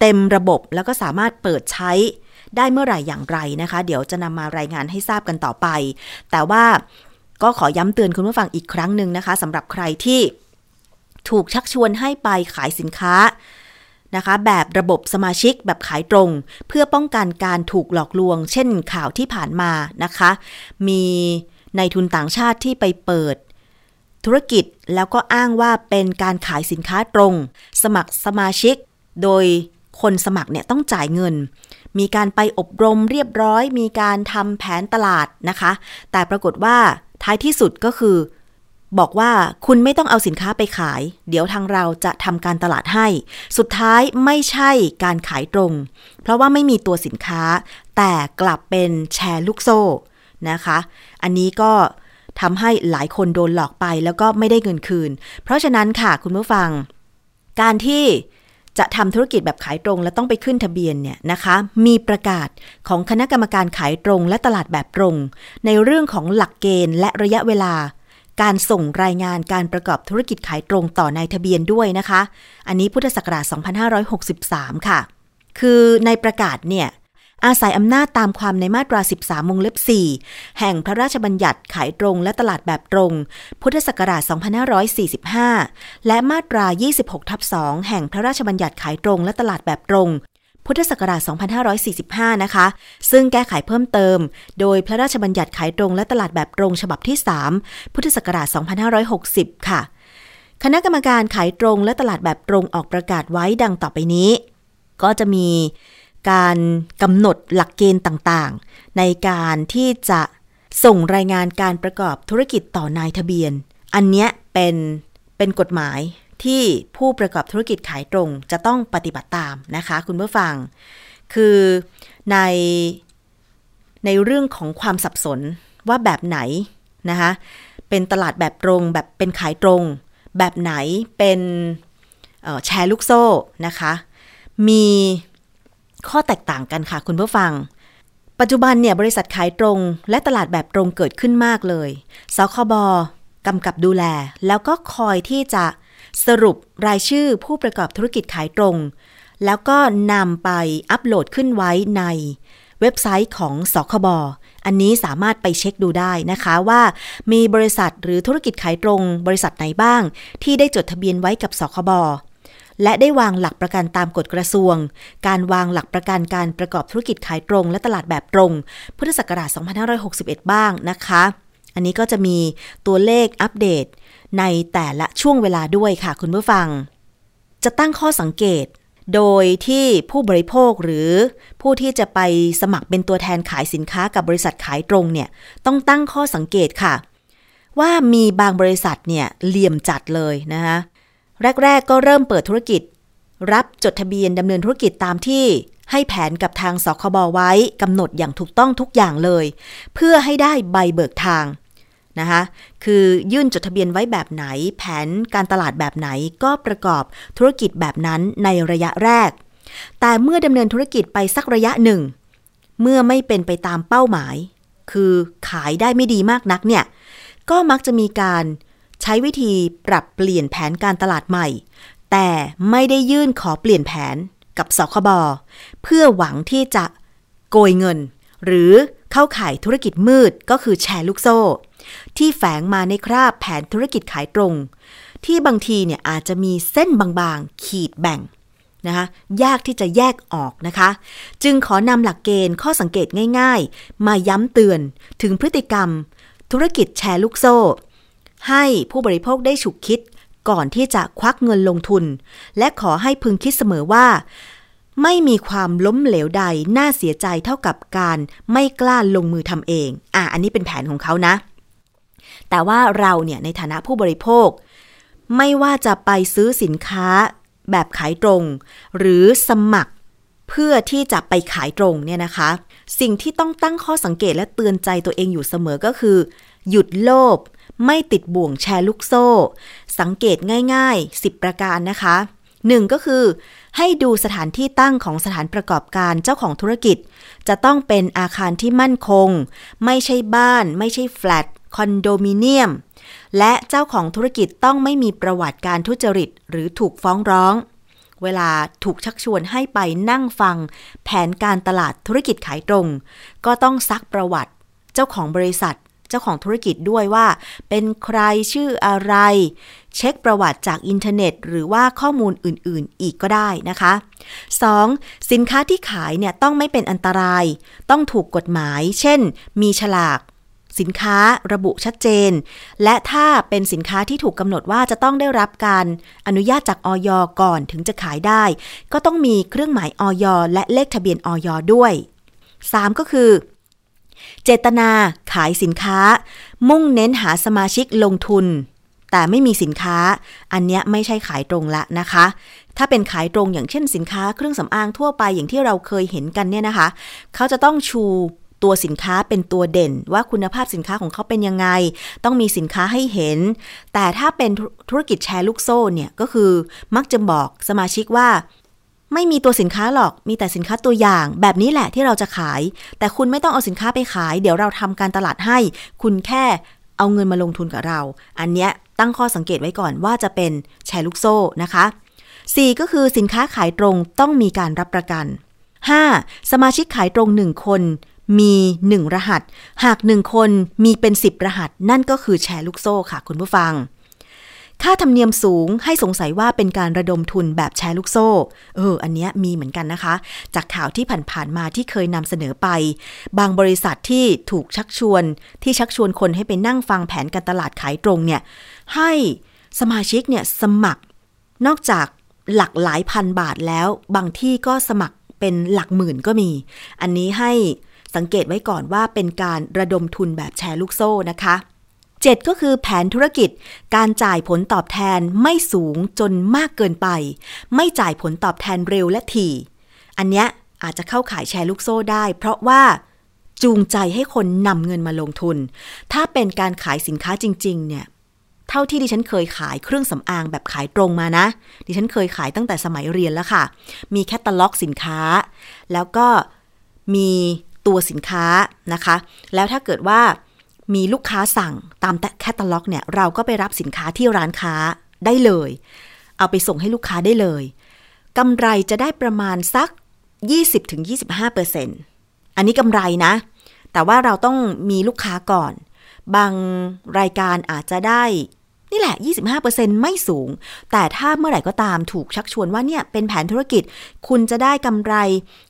[SPEAKER 1] เต็มระบบแล้วก็สามารถเปิดใช้ได้เมื่อไหร่อย่างไรนะคะ เดี๋ยวจะนำมารายงานให้ทราบกันต่อไป แต่ว่าก็ขอย้ำเตือนคุณผู้ฟังอีกครั้งหนึ่งนะคะสำหรับใครที่ถูกชักชวนให้ไปขายสินค้า นะคะ แบบระบบสมาชิกแบบขายตรง เพื่อป้องกันการถูกหลอกลวง เช่นข่าวที่ผ่านมานะคะ มีในทุนต่างชาติที่ไปเปิด ธุรกิจแล้วก็อ้างว่าเป็นการขายสินค้าตรง สมัครสมาชิก โดยคนสมัครเนี่ยต้องจ่ายเงิน มีการไปอบรมเรียบร้อย มีการทำแผนตลาดนะคะ แต่ปรากฏว่าท้ายที่สุดก็คือ บอกว่าคุณไม่ต้องเอาสินค้าไปขาย เดี๋ยวทางเราจะทำการตลาดให้ สุดท้ายไม่ใช่การขายตรง เพราะว่าไม่มีตัวสินค้า แต่กลับเป็นแชร์ลูกโซ่นะคะ อันนี้ก็ทำให้หลายคนโดนหลอกไปแล้วก็ไม่ได้เงินคืน เพราะฉะนั้นค่ะคุณผู้ฟัง การที่จะทำธุรกิจแบบขายตรงและต้องไปขึ้นทะเบียนเนี่ยนะคะ มีประกาศของคณะกรรมการขายตรงและตลาดแบบตรง ในเรื่องของหลักเกณฑ์และระยะเวลา การส่งรายงานการประกอบธุรกิจขายตรงต่อนายทะเบียนด้วยนะคะ อันนี้พุทธศักราช 2563 ค่ะ คือในประกาศเนี่ยอาศัยอำนาจตามความในมาตรา 13วงเล็บ 4 แห่งพระราชบัญญัติขายตรงและตลาดแบบตรง พุทธศักราช 2545 และมาตรา 26ทับ2แห่งพระราชบัญญัติขายตรงและตลาดแบบตรง พุทธศักราช 2545 นะคะ ซึ่งแก้ไขเพิ่มเติม โดยพระราชบัญญัติขายตรงและตลาดแบบตรงฉบับที่ 3 พุทธศักราช 2560 ค่ะ คณะกรรมการขายตรงและตลาดแบบตรงออกประกาศไว้ดังต่อไปนี้ ก็จะมีการกำหนดหลักเกณฑ์ต่างๆ ในการที่จะส่งรายงานการประกอบธุรกิจต่อนายทะเบียน อันเนี้ยเป็นเป็นกฎหมาย ที่ผู้ประกอบธุรกิจขายตรงจะต้องปฏิบัติตามนะคะ คุณผู้ฟัง คือในในเรื่องของความสับสนว่าแบบไหนนะคะเป็นตลาดแบบตรงแบบเป็นขายตรง แบบไหนเป็นแชร์ลูกโซ่นะคะ มีข้อแตกต่างกันค่ะคุณผู้ฟัง ปัจจุบันเนี่ยบริษัทขายตรงและตลาดแบบตรงเกิดขึ้นมากเลย สคบกำกับดูแล แล้วก็คอยที่จะ สรุปรายชื่อผู้ประกอบธุรกิจขายตรง แล้วก็นำไปอัปโหลดขึ้นไว้ในเว็บไซต์ของสคบอันนี้สามารถไปเช็คดูได้นะคะว่ามีบริษัทหรือธุรกิจขายตรง บริษัทไหนบ้าง ที่ได้จดทะเบียนไว้กับสคบและได้วางหลักประกันตามกฎกระทรวง การวางหลักประกันการประกอบธุรกิจขายตรง และตลาดแบบตรง พุทธศักราช 2561 บ้างนะคะ อันนี้ก็จะมีตัวเลขอัปเดต ในแต่ละช่วงเวลาด้วยค่ะคุณผู้ฟัง จะตั้งข้อสังเกต โดยที่ผู้บริโภคหรือผู้ที่จะไปสมัครเป็นตัวแทนขายสินค้ากับบริษัทขายตรงเนี่ยต้องตั้งข้อสังเกตค่ะ ว่ามีบางบริษัทเนี่ยเหลี่ยมจัดเลยนะคะแรก ๆ ก็เริ่มเปิดธุรกิจ รับจดทะเบียนดำเนินธุรกิจตามที่ให้แผนกับทางสคบไว้กำหนดอย่างถูกต้องทุกอย่างเลย เพื่อให้ได้ใบเบิกทาง นะคะคือยื่นจดทะเบียนไว้แบบไหน แผนการตลาดแบบไหนก็ประกอบธุรกิจแบบนั้นในระยะแรก แต่เมื่อดำเนินธุรกิจไปสักระยะหนึ่ง เมื่อไม่เป็นไปตามเป้าหมาย คือขายได้ไม่ดีมากนักเนี่ย ก็มักจะมีการใช้วิธีปรับเปลี่ยนแผนการตลาดใหม่ แต่ไม่ได้ยื่นขอเปลี่ยนแผนกับสคบเพื่อหวังที่จะโกยเงิน หรือเข้าข่ายธุรกิจมืดก็คือแชร์ลูกโซ่ ที่แฝงมาในคราบแผนธุรกิจขายตรง ที่บางทีเนี่ยอาจจะมีเส้นบางๆ ขีดแบ่งนะคะยากที่จะแยกออกนะคะ จึงขอนำหลักเกณฑ์ข้อสังเกตง่าย ๆ มาย้ำเตือนถึงพฤติกรรม ธุรกิจแชร์ลูกโซ่ ให้ผู้บริโภคได้ฉุกคิดก่อนที่จะควักเงินลงทุน และขอให้พึงคิดเสมอว่า ไม่มีความล้มเหลวใดน่าเสียใจเท่ากับการไม่กล้าลงมือทำเอง อะ อันนี้เป็นแผนของเขานะ แต่ว่าเราเนี่ยในฐานะผู้บริโภค ไม่ว่าจะไปซื้อสินค้าแบบขายตรง หรือสมัครเพื่อที่จะไปขายตรงเนี่ยนะคะ สิ่งที่ต้องตั้งข้อสังเกตและเตือนใจตัวเองอยู่เสมอก็คือ หยุดโลภไม่ติดบ่วงแชร์ลูกโซ่ สังเกตง่ายๆ 10 ประการนะคะหนึ่งก็คือ ให้ดูสถานที่ตั้งของสถานประกอบการเจ้าของธุรกิจ จะต้องเป็นอาคารที่มั่นคง ไม่ใช่บ้าน ไม่ใช่แฟลต คอนโดมิเนียม และเจ้าของธุรกิจต้องไม่มีประวัติการทุจริต หรือถูกฟ้องร้อง เวลาถูกชักชวนให้ไปนั่งฟัง แผนการตลาดธุรกิจขายตรง ก็ต้องซักประวัติ เจ้าของบริษัท เจ้าของธุรกิจด้วยว่า เป็นใครชื่ออะไร เช็คประวัติจากอินเทอร์เน็ต หรือว่าข้อมูลอื่นๆ อีกก็ได้นะคะ 2. สินค้าที่ขายเนี่ยต้องไม่เป็นอันตราย ต้องถูกกฎหมาย เช่น มีฉลาก สินค้าระบุชัดเจน และถ้าเป็นสินค้าที่ถูกกำหนดว่าจะต้องได้รับการอนุญาตจากออยก่อนถึงจะขายได้ ก็ต้องมีเครื่องหมายออยและเลขทะเบียนออยด้วย 3. ก็คือ เจตนาขายสินค้า มุ่งเน้นหาสมาชิกลงทุน แต่ไม่มีสินค้า อันเนี้ยไม่ใช่ขายตรงละนะคะ ถ้าเป็นขายตรงอย่างเช่นสินค้าเครื่องสำอางทั่วไปอย่างที่เราเคยเห็นกันเนี่ยนะคะ เขาจะต้องชู ตัวสินค้าเป็นตัวเด่น ว่าคุณภาพสินค้าของเขาเป็นยังไง ต้องมีสินค้าให้เห็น แต่ถ้าเป็นธุรกิจแชร์ลูกโซ่เนี่ยก็คือมักจะบอกสมาชิกว่า ไม่มีตัวสินค้าหรอกมีแต่สินค้าตัวอย่าง แบบนี้แหละที่เราจะขาย แต่คุณไม่ต้องเอาสินค้าไปขาย เดี๋ยวเราทำการตลาดให้ คุณแค่เอาเงินมาลงทุนกับเรา อันเนี้ยตั้งข้อสังเกตไว้ก่อนว่าจะเป็นแชร์ลูกโซ่นะคะ 4. ก็คือสินค้าขายตรงต้องมีการรับประกัน 5. สมาชิกขายตรง 1 คน มี 1 รหัส หาก 1 คนมีเป็น 10 รหัส นั่นก็คือแชร์ลูกโซ่ค่ะคุณผู้ฟัง ค่าธรรมเนียมสูงให้สงสัยว่าเป็นการระดมทุนแบบแชร์ลูกโซ่ เออ อันเนี้ยมีเหมือนกันนะคะ จากข่าวที่ผ่านๆมาที่เคยนำเสนอไป บางบริษัทที่ถูกชักชวน ที่ชักชวนคนให้ไปนั่งฟังแผนการตลาดขายตรงเนี่ย ให้สมาชิกเนี่ยสมัคร นอกจากหลักหลายพันบาทแล้ว บางที่ก็สมัครเป็นหลักหมื่นก็มี อันนี้ให้ สังเกตไว้ก่อนว่าเป็นการระดมทุนแบบแชร์ลูกโซ่นะคะ 7 ก็คือแผนธุรกิจ การจ่ายผลตอบแทนไม่สูงจนมากเกินไป ไม่จ่ายผลตอบแทนเร็วและถี่ อันเนี้ยอาจจะเข้าขายแชร์ลูกโซ่ได้ เพราะว่าจูงใจให้คนนำเงินมาลงทุน ถ้าเป็นการขายสินค้าจริง ๆ เนี่ย เท่าที่ดิฉันเคยขายเครื่องสำอางแบบขายตรงมานะ ดิฉันเคยขายตั้งแต่สมัยเรียนแล้วค่ะ มีแคตตาล็อกสินค้า แล้วก็มี ตัวสินค้านะคะ แล้วถ้าเกิดว่ามีลูกค้าสั่งตามแคตตาล็อกเนี่ย เราก็ไปรับสินค้าที่ร้านค้าได้เลย เอาไปส่งให้ลูกค้าได้เลยกำไรจะได้ประมาณสัก 20-25%อันนี้กำไรนะ แต่ว่าเราต้องมีลูกค้าก่อน บางรายการอาจจะได้นี่แหละ 25%ไม่สูง แต่ถ้าเมื่อไหร่ก็ตามถูกชักชวนว่าเนี่ยเป็นแผนธุรกิจ คุณจะได้กำไร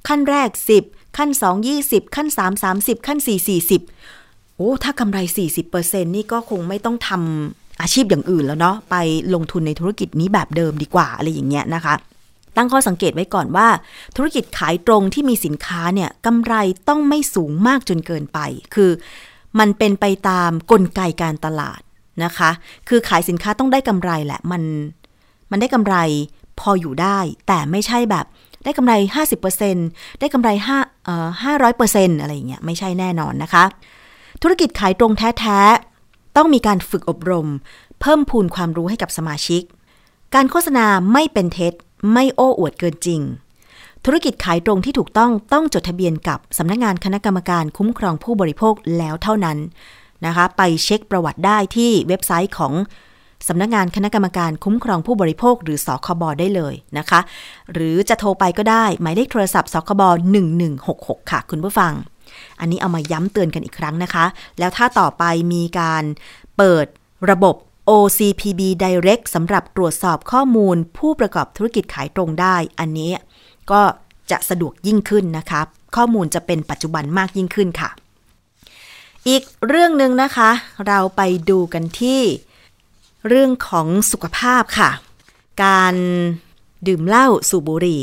[SPEAKER 1] ขั้นแรก 10 ขั้น 2 20 ขั้น 3 30 ขั้น 4 40 โอ้ ถ้ากำไร 40%นี่ก็คงไม่ต้องทำอาชีพอย่างอื่นแล้วเนาะ ไปลงทุนในธุรกิจนี้แบบเดิมดีกว่า อะไรอย่างเงี้ยนะคะ ตั้งข้อสังเกตไว้ก่อนว่า ธุรกิจขายตรงที่มีสินค้าเนี่ยกำไรต้องไม่สูงมากจนเกินไป คือมันเป็นไปตามกลไกการตลาดนะคะ คือขายสินค้าต้องได้กำไรแหละ มัน มันได้กำไรพออยู่ได้ แต่ไม่ใช่แบบได้กำไร 50%ได้กำไร5 500%อะไรอย่างเงี้ยไม่ใช่แน่นอนนะคะ ธุรกิจขายตรงแท้ๆ ต้องมีการฝึกอบรม เพิ่มพูนความรู้ให้กับสมาชิก การโฆษณาไม่เป็นเท็จ ไม่โอ้อวดเกินจริง ธุรกิจขายตรงที่ถูกต้องต้องจดทะเบียนกับสำนักงานคณะกรรมการคุ้มครองผู้บริโภคแล้วเท่านั้นนะคะ ไปเช็คประวัติได้ที่เว็บไซต์ของ สำนักงานคณะกรรมการคุ้มครองผู้บริโภคหรือสคบได้เลยนะคะ หรือจะโทรไปก็ได้ หมายเลขโทรศัพท์สคบ1166 ค่ะ คุณผู้ฟัง อันนี้เอามาย้ำเตือนกันอีกครั้งนะคะ แล้วถ้าต่อไปมีการเปิดระบบ OCPB Direct สำหรับตรวจสอบข้อมูลผู้ประกอบธุรกิจขายตรงได้ อันนี้ก็จะสะดวกยิ่งขึ้นนะคะ ข้อมูลจะเป็นปัจจุบันมากยิ่งขึ้นค่ะ อีกเรื่องหนึ่งนะคะ เราไปดูกันที่ เรื่องของสุขภาพค่ะ การดื่มเหล้าสูบบุหรี่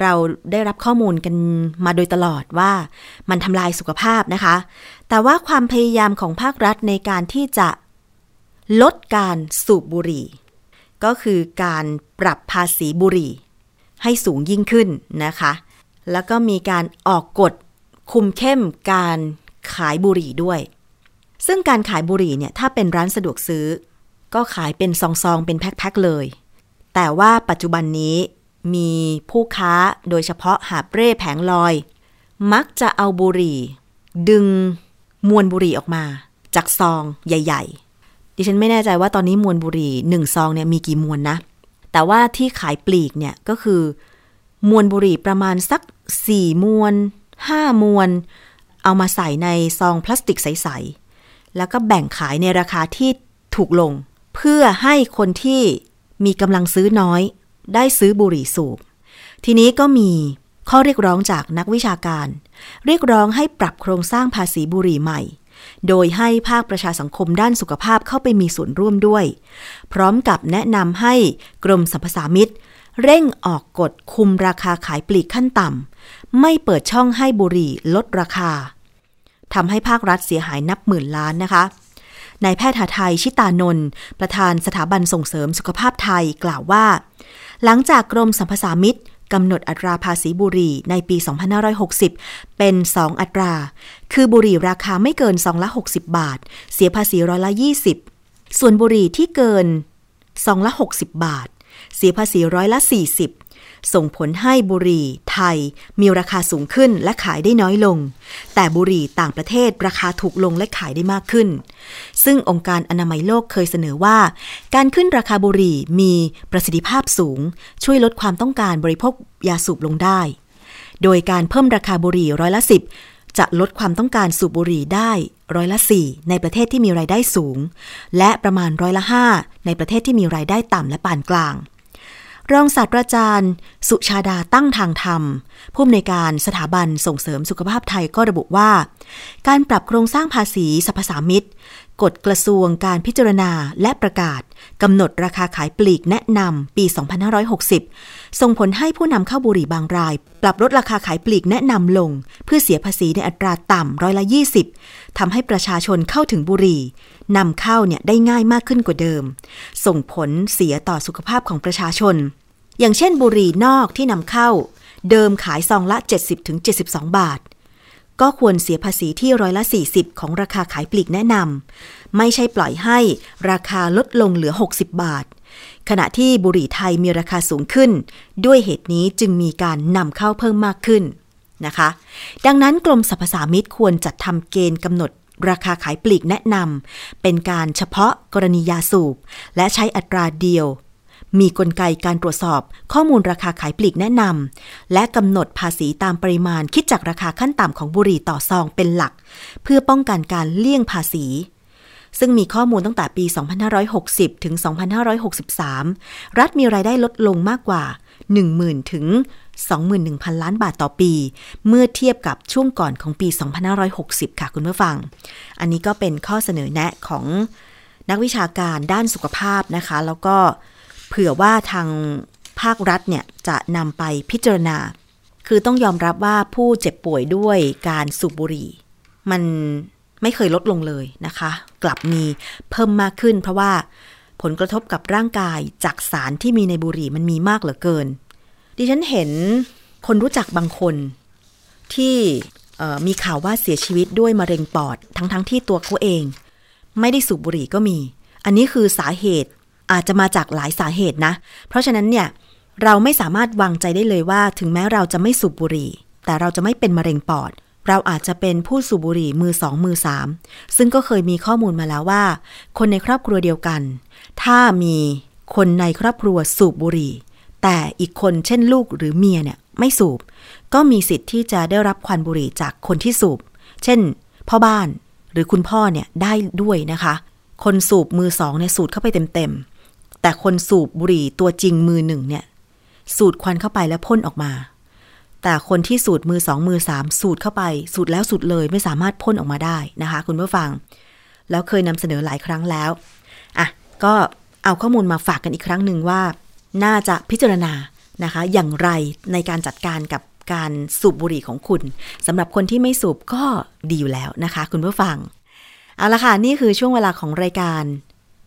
[SPEAKER 1] เราได้รับข้อมูลกันมาโดยตลอดว่ามันทำลายสุขภาพนะคะ แต่ว่าความพยายามของภาครัฐในการที่จะลดการสูบบุหรี่ ก็คือการปรับภาษีบุหรี่ ให้สูงยิ่งขึ้นนะคะ แล้วก็มีการออกกฎคุมเข้มการขายบุหรี่ด้วย ซึ่งการขายบุหรี่เนี่ยถ้าเป็นร้านสะดวกซื้อ ก็ขายเป็นซองๆ เป็นแพ็คๆเลย แต่ว่าปัจจุบันนี้มีผู้ค้าโดยเฉพาะหาบเร่แผงลอย มักจะเอาบุหรี่ ดึงมวลบุหรี่ออกมา จากซองใหญ่ ๆ ดิฉันไม่แน่ใจว่าตอนนี้มวลบุหรี่หนึ่งซองเนี่ยมีกี่มวลนะ แต่ว่าที่ขายปลีกเนี่ยก็คือ มวลบุหรี่ประมาณสักสี่มวลห้ามวลเอามาใส่ในซองพลาสติกใส ๆ แล้วก็แบ่งขายในราคาที่ถูกลง เพื่อให้คนที่มีกำลังซื้อน้อย ได้ซื้อบุหรี่สูบ ทีนี้ก็มีข้อเรียกร้องจากนักวิชาการ เรียกร้องให้ปรับโครงสร้างภาษีบุหรี่ใหม่ โดยให้ภาคประชาสังคมด้านสุขภาพเข้าไปมีส่วนร่วมด้วย พร้อมกับแนะนำให้กรมสรรพสามิตเร่งออกกฎคุมราคาขายปลีกขั้นต่ำไม่เปิดช่องให้บุหรี่ลดราคาทำให้ภาครัฐเสียหายนับหมื่นล้านนะคะ นายแพทย์หาไทยชิตานนท์ประธานสถาบันส่งเสริมสุขภาพไทยกล่าวว่า หลังจากกรมสรรพสามิตกำหนดอัตราภาษีบุหรี่ในปี 2560 เป็น 2 อัตรา คือบุหรี่ราคาไม่เกิน2ละ 60 บาท เสียภาษีร้อยละ 20 ส่วนบุหรี่ที่เกิน2ละ 60 บาท เสียภาษีร้อยละ 40 ส่งผลให้บุหรี่ไทยมีราคาสูงขึ้นและขายได้น้อยลง แต่บุหรี่ต่างประเทศราคาถูกลงและขายได้มากขึ้น ซึ่งองค์การอนามัยโลกเคยเสนอว่า การขึ้นราคาบุหรี่มีประสิทธิภาพสูง ช่วยลดความต้องการบริโภคยาสูบลงได้ โดยการเพิ่มราคาบุหรี่ร้อยละสิบจะลดความต้องการสูบบุหรี่ได้ร้อยละสี่ในประเทศที่มีรายได้สูง และประมาณร้อยละห้าในประเทศที่มีรายได้ต่ำและปานกลาง รองศาสตราจารย์ สุชาดาตั้งทางธรรม ผู้อำนวยการสถาบันส่งเสริมสุขภาพไทยก็ระบุว่า การปรับโครงสร้างภาษีสรรพสามิตกฎกระทรวงการพิจารณาและประกาศกำหนดราคาขายปลีกแนะนำปี 2560 ส่งผลให้ผู้นำเข้าบุหรี่บางราย ปรับลดราคาขายปลีกแนะนำลง เพื่อเสียภาษีในอัตราต่ำร้อยละ 20ทำให้ประชาชนเข้าถึงบุหรี่ นำเข้าเนี่ยได้ง่ายมากขึ้นกว่าเดิม ส่งผลเสียต่อสุขภาพของประชาชน อย่างเช่นบุหรี่นอกที่นำเข้า เดิมขายซองละ 70-72 บาท ก็ควรเสียภาษีที่ร้อยละ 40 ของราคาขายปลีกแนะนำไม่ใช่ปล่อยให้ราคาลดลงเหลือ 60 บาท ขณะที่บุหรี่ไทยมีราคาสูงขึ้น ด้วยเหตุนี้จึงมีการนำเข้าเพิ่มมากขึ้นนะคะ ดังนั้นกรมสรรพสามิตควรจัดทำเกณฑ์กำหนด ราคาขายปลีกแนะนำเป็นการเฉพาะกรณียาสูบ และใช้อัตราเดียว มีกลไกการตรวจสอบข้อมูลราคาขายปลีกแนะนำและกำหนดภาษีตามปริมาณคิดจากราคาขั้นต่ำของบุหรี่ต่อซองเป็นหลัก เพื่อป้องกันการเลี่ยงภาษีซึ่งมีข้อมูลตั้งแต่ปี 2560 ถึง 2563 รัฐมีรายได้ลดลงมากกว่า 10,000 ถึง 21,000 ล้านบาทต่อปี เมื่อเทียบกับช่วงก่อนของปี 2560 ค่ะคุณผู้ฟัง อันนี้ก็เป็นข้อเสนอแนะของนักวิชาการด้านสุขภาพนะคะ แล้วก็เผื่อว่าทางภาครัฐเนี่ยจะนำไปพิจารณา คือต้องยอมรับว่าผู้เจ็บป่วยด้วยการสูบบุหรี่ มันไม่เคยลดลงเลยนะคะ กลับมีเพิ่มมากขึ้น เพราะว่าผลกระทบกับร่างกายจากสารที่มีในบุหรี่มันมีมากเหลือเกิน ดิฉันเห็นคนรู้จักบางคนที่มีข่าวว่าเสียชีวิตด้วยมะเร็งปอดทั้งๆทที่ตัวเขาเอง ไม่ได้สูบบุหรี่ก็มี อันนี้คือสาเหตุอาจจะมาจากหลายสาเหตุนะ เพราะฉะนั้นเนี่ยเราไม่สามารถวางใจได้เลยว่า ถึงแม้เราจะไม่สูบบุหรี่ แต่เราจะไม่เป็นมะเร็งปอด เราอาจจะเป็นผู้สูบบุหรี่มือสองมือสามซึ่งก็เคยมีข้อมูลมาแล้วว่า คนในครอบครัวเดียวกัน ถ้ามีคนในครอบครัวสูบบุหรี่ แต่อีกคนเช่นลูกหรือเมียเนี่ยไม่สูบ ก็มีสิทธิ์ที่จะได้รับควันบุหรี่จากคนที่สูบ เช่น พ่อบ้านหรือคุณพ่อเนี่ยได้ด้วยนะคะ คนสูบมือสองเนี่ยสูดเข้าไปเต็มๆ แต่คนสูบบุหรี่ตัวจริงมือหนึ่งเนี่ยสูดควันเข้าไปแล้วพ่นออกมา แต่คนที่สูดมือสองมือสามสูดเข้าไป สูดแล้วสูดเลยไม่สามารถพ่นออกมาได้นะคะ คุณผู้ฟัง แล้วเคยนำเสนอหลายครั้งแล้วอะก็เอาข้อมูลมาฝากกันอีกครั้งหนึ่งว่า น่าจะพิจารณานะคะ อย่างไรในการจัดการกับการสูบบุหรี่ของคุณสำหรับคนที่ไม่สูบก็ดีอยู่แล้วนะคะ คุณผู้ฟัง เอาละค่ะ นี่คือช่วงเวลาของรายการ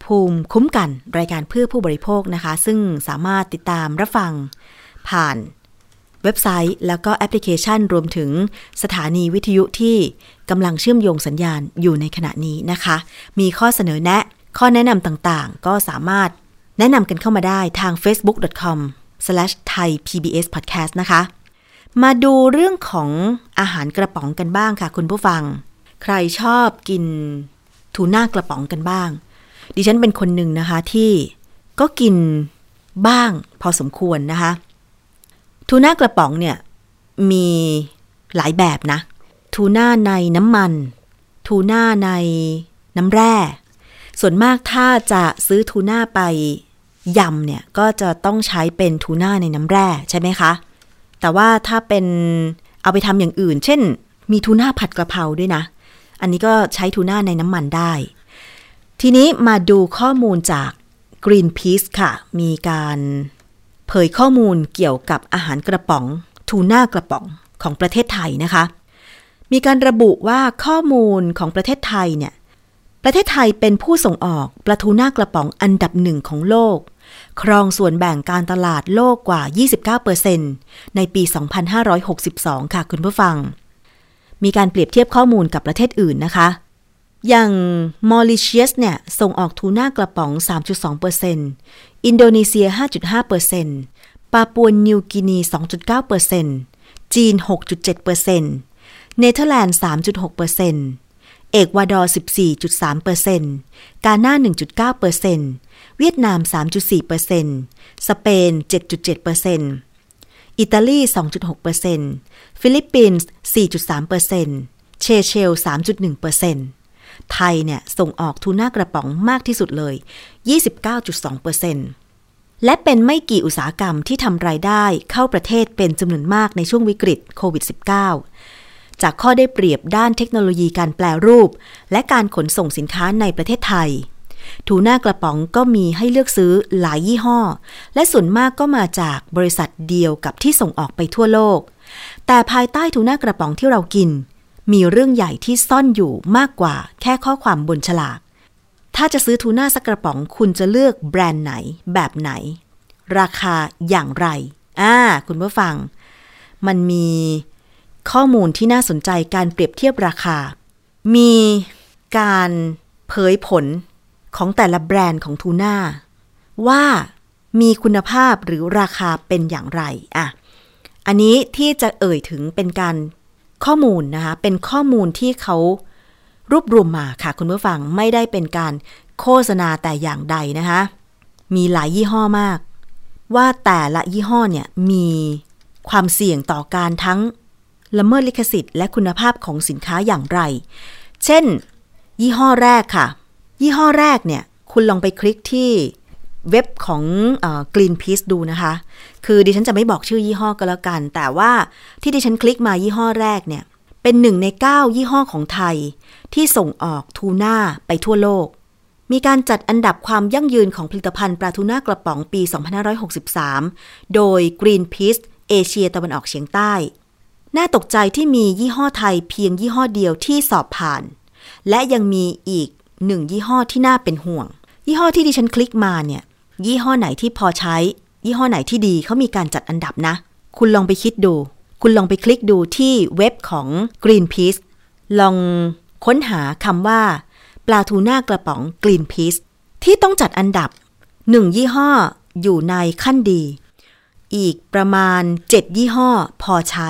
[SPEAKER 1] ภูมิคุ้มกันรายการเพื่อผู้บริโภคนะคะ ซึ่งสามารถติดตามรับฟังผ่านเว็บไซต์ แล้วก็แอปพลิเคชันรวมถึงสถานีวิทยุที่กำลังเชื่อมโยงสัญญาณอยู่ในขณะนี้นะคะ มีข้อเสนอแนะ ข้อแนะนำต่างๆ ก็สามารถ แนะนำกันเข้ามาได้ทาง facebook.com/thaipbspodcast นะคะ มาดูเรื่องของอาหารกระป๋องกันบ้างค่ะ คุณผู้ฟัง ใครชอบกินทูน่ากระป๋องกันบ้าง ดิฉันเป็นคนหนึ่งนะคะที่ก็กินบ้างพอสมควรนะคะ ทูน่ากระป๋องเนี่ยมีหลายแบบนะ ทูน่าในน้ำมัน ทูน่าในน้ำแร่ ส่วนมากถ้าจะซื้อทูน่าไป ยำเนี่ยก็จะต้องใช้เป็นทูน่าในน้ำแร่ใช่ไหมคะ แต่ว่าถ้าเป็นเอาไปทำอย่างอื่น เช่น มีทูน่าผัดกระเพราด้วยนะ อันนี้ก็ใช้ทูน่าในน้ำมันได้ ทีนี้มาดูข้อมูลจาก Greenpeace ค่ะ มีการเผยข้อมูลเกี่ยวกับอาหารกระป๋อง ทูน่ากระป๋องของประเทศไทยนะคะ มีการระบุว่าข้อมูลของประเทศไทยเนี่ยประเทศไทยเป็นผู้ส่งออกปลาทูน่ากระป๋องอันดับหนึ่งของโลก ครองส่วนแบ่งการตลาดโลกกว่า 29%ในปี 2562 ค่ะคุณผู้ฟัง มีการเปรียบเทียบข้อมูลกับประเทศอื่นนะคะ อย่างมอริเชียสเนี่ย ส่งออกทูน่ากระป๋อง 3.2%อินโดนีเซีย 5.5%ปาปัวนิวกินี 2.9%จีน 6.7%เนเธอร์แลนด์ 3.6%เอกวาดอร์ 14.3%กาหน้า 1.9% เวียดนาม 3.4%สเปน 7.7%อิตาลี 2.6%ฟิลิปปินส์ 4.3%เซเชลส์ 3.1%ไทยเนี่ยส่งออกทูน่ากระป๋องมากที่สุดเลย 29.2%และเป็นไม่กี่อุตสาหกรรมที่ทำรายได้เข้าประเทศเป็นจำนวนมากในช่วงวิกฤตโควิด -19 จากข้อได้เปรียบด้านเทคโนโลยีการแปลรูป และการขนส่งสินค้าในประเทศไทย ทูน่ากระป๋องก็มีให้เลือกซื้อหลายยี่ห้อ และส่วนมากก็มาจากบริษัทเดียวกับที่ส่งออกไปทั่วโลก แต่ภายใต้ทูน่ากระป๋องที่เรากิน มีเรื่องใหญ่ที่ซ่อนอยู่มากกว่าแค่ข้อความบนฉลาก ถ้าจะซื้อทูน่าสักกระป๋องคุณจะเลือกแบรนด์ไหน แบบไหน ราคาอย่างไรอ่าคุณผู้ฟัง มันมีข้อมูลที่น่าสนใจการเปรียบเทียบราคา มีการเผยผล ของแต่ละแบรนด์ของทูน่าว่ามีคุณภาพหรือราคาเป็นอย่างไรอะอันนี้ที่จะเอ่ยถึงเป็นการข้อมูลนะคะ เป็นข้อมูลที่เขารวบรวมมาค่ะ คุณผู้ฟังไม่ได้เป็นการโฆษณาแต่อย่างใดนะคะ มีหลายยี่ห้อมาก ว่าแต่ละยี่ห้อเนี่ยมีความเสี่ยงต่อการทั้งละเมิดลิขสิทธิ์และคุณภาพของสินค้าอย่างไร เช่น ยี่ห้อแรกค่ะ ยี่ห้อแรกเนี่ย คุณลองไปคลิกที่เว็บของเออ Greenpeace ดูนะคะ คือดิฉันจะไม่บอกชื่อยี่ห้อก็แล้วกัน แต่ว่าที่ดิฉันคลิกมายี่ห้อแรกเนี่ย เป็นหนึ่งใน 9 ยี่ห้อของไทย ที่ส่งออกทูน่าไปทั่วโลก มีการจัดอันดับความยั่งยืนของผลิตภัณฑ์ปลาทูน่ากระป๋องปี 2563 โดย Greenpeace เอเชียตะวันออกเฉียงใต้ น่าตกใจที่มียี่ห้อไทยเพียงยี่ห้อเดียวที่สอบผ่าน และยังมีอีก หนึ่งยี่ห้อที่น่าเป็นห่วง ยี่ห้อที่ดิฉันคลิกมาเนี่ย ยี่ห้อไหนที่พอใช้ ยี่ห้อไหนที่ดีเขามีการจัดอันดับนะ คุณลองไปคิดดู คุณลองไปคลิกดูที่เว็บของ Greenpeace ลองค้นหาคำว่า ปลาทูน่ากระป๋อง Greenpeace ที่ต้องจัดอันดับหนึ่งยี่ห้ออยู่ในขั้นดี อีกประมาณ 7 ยี่ห้อพอใช้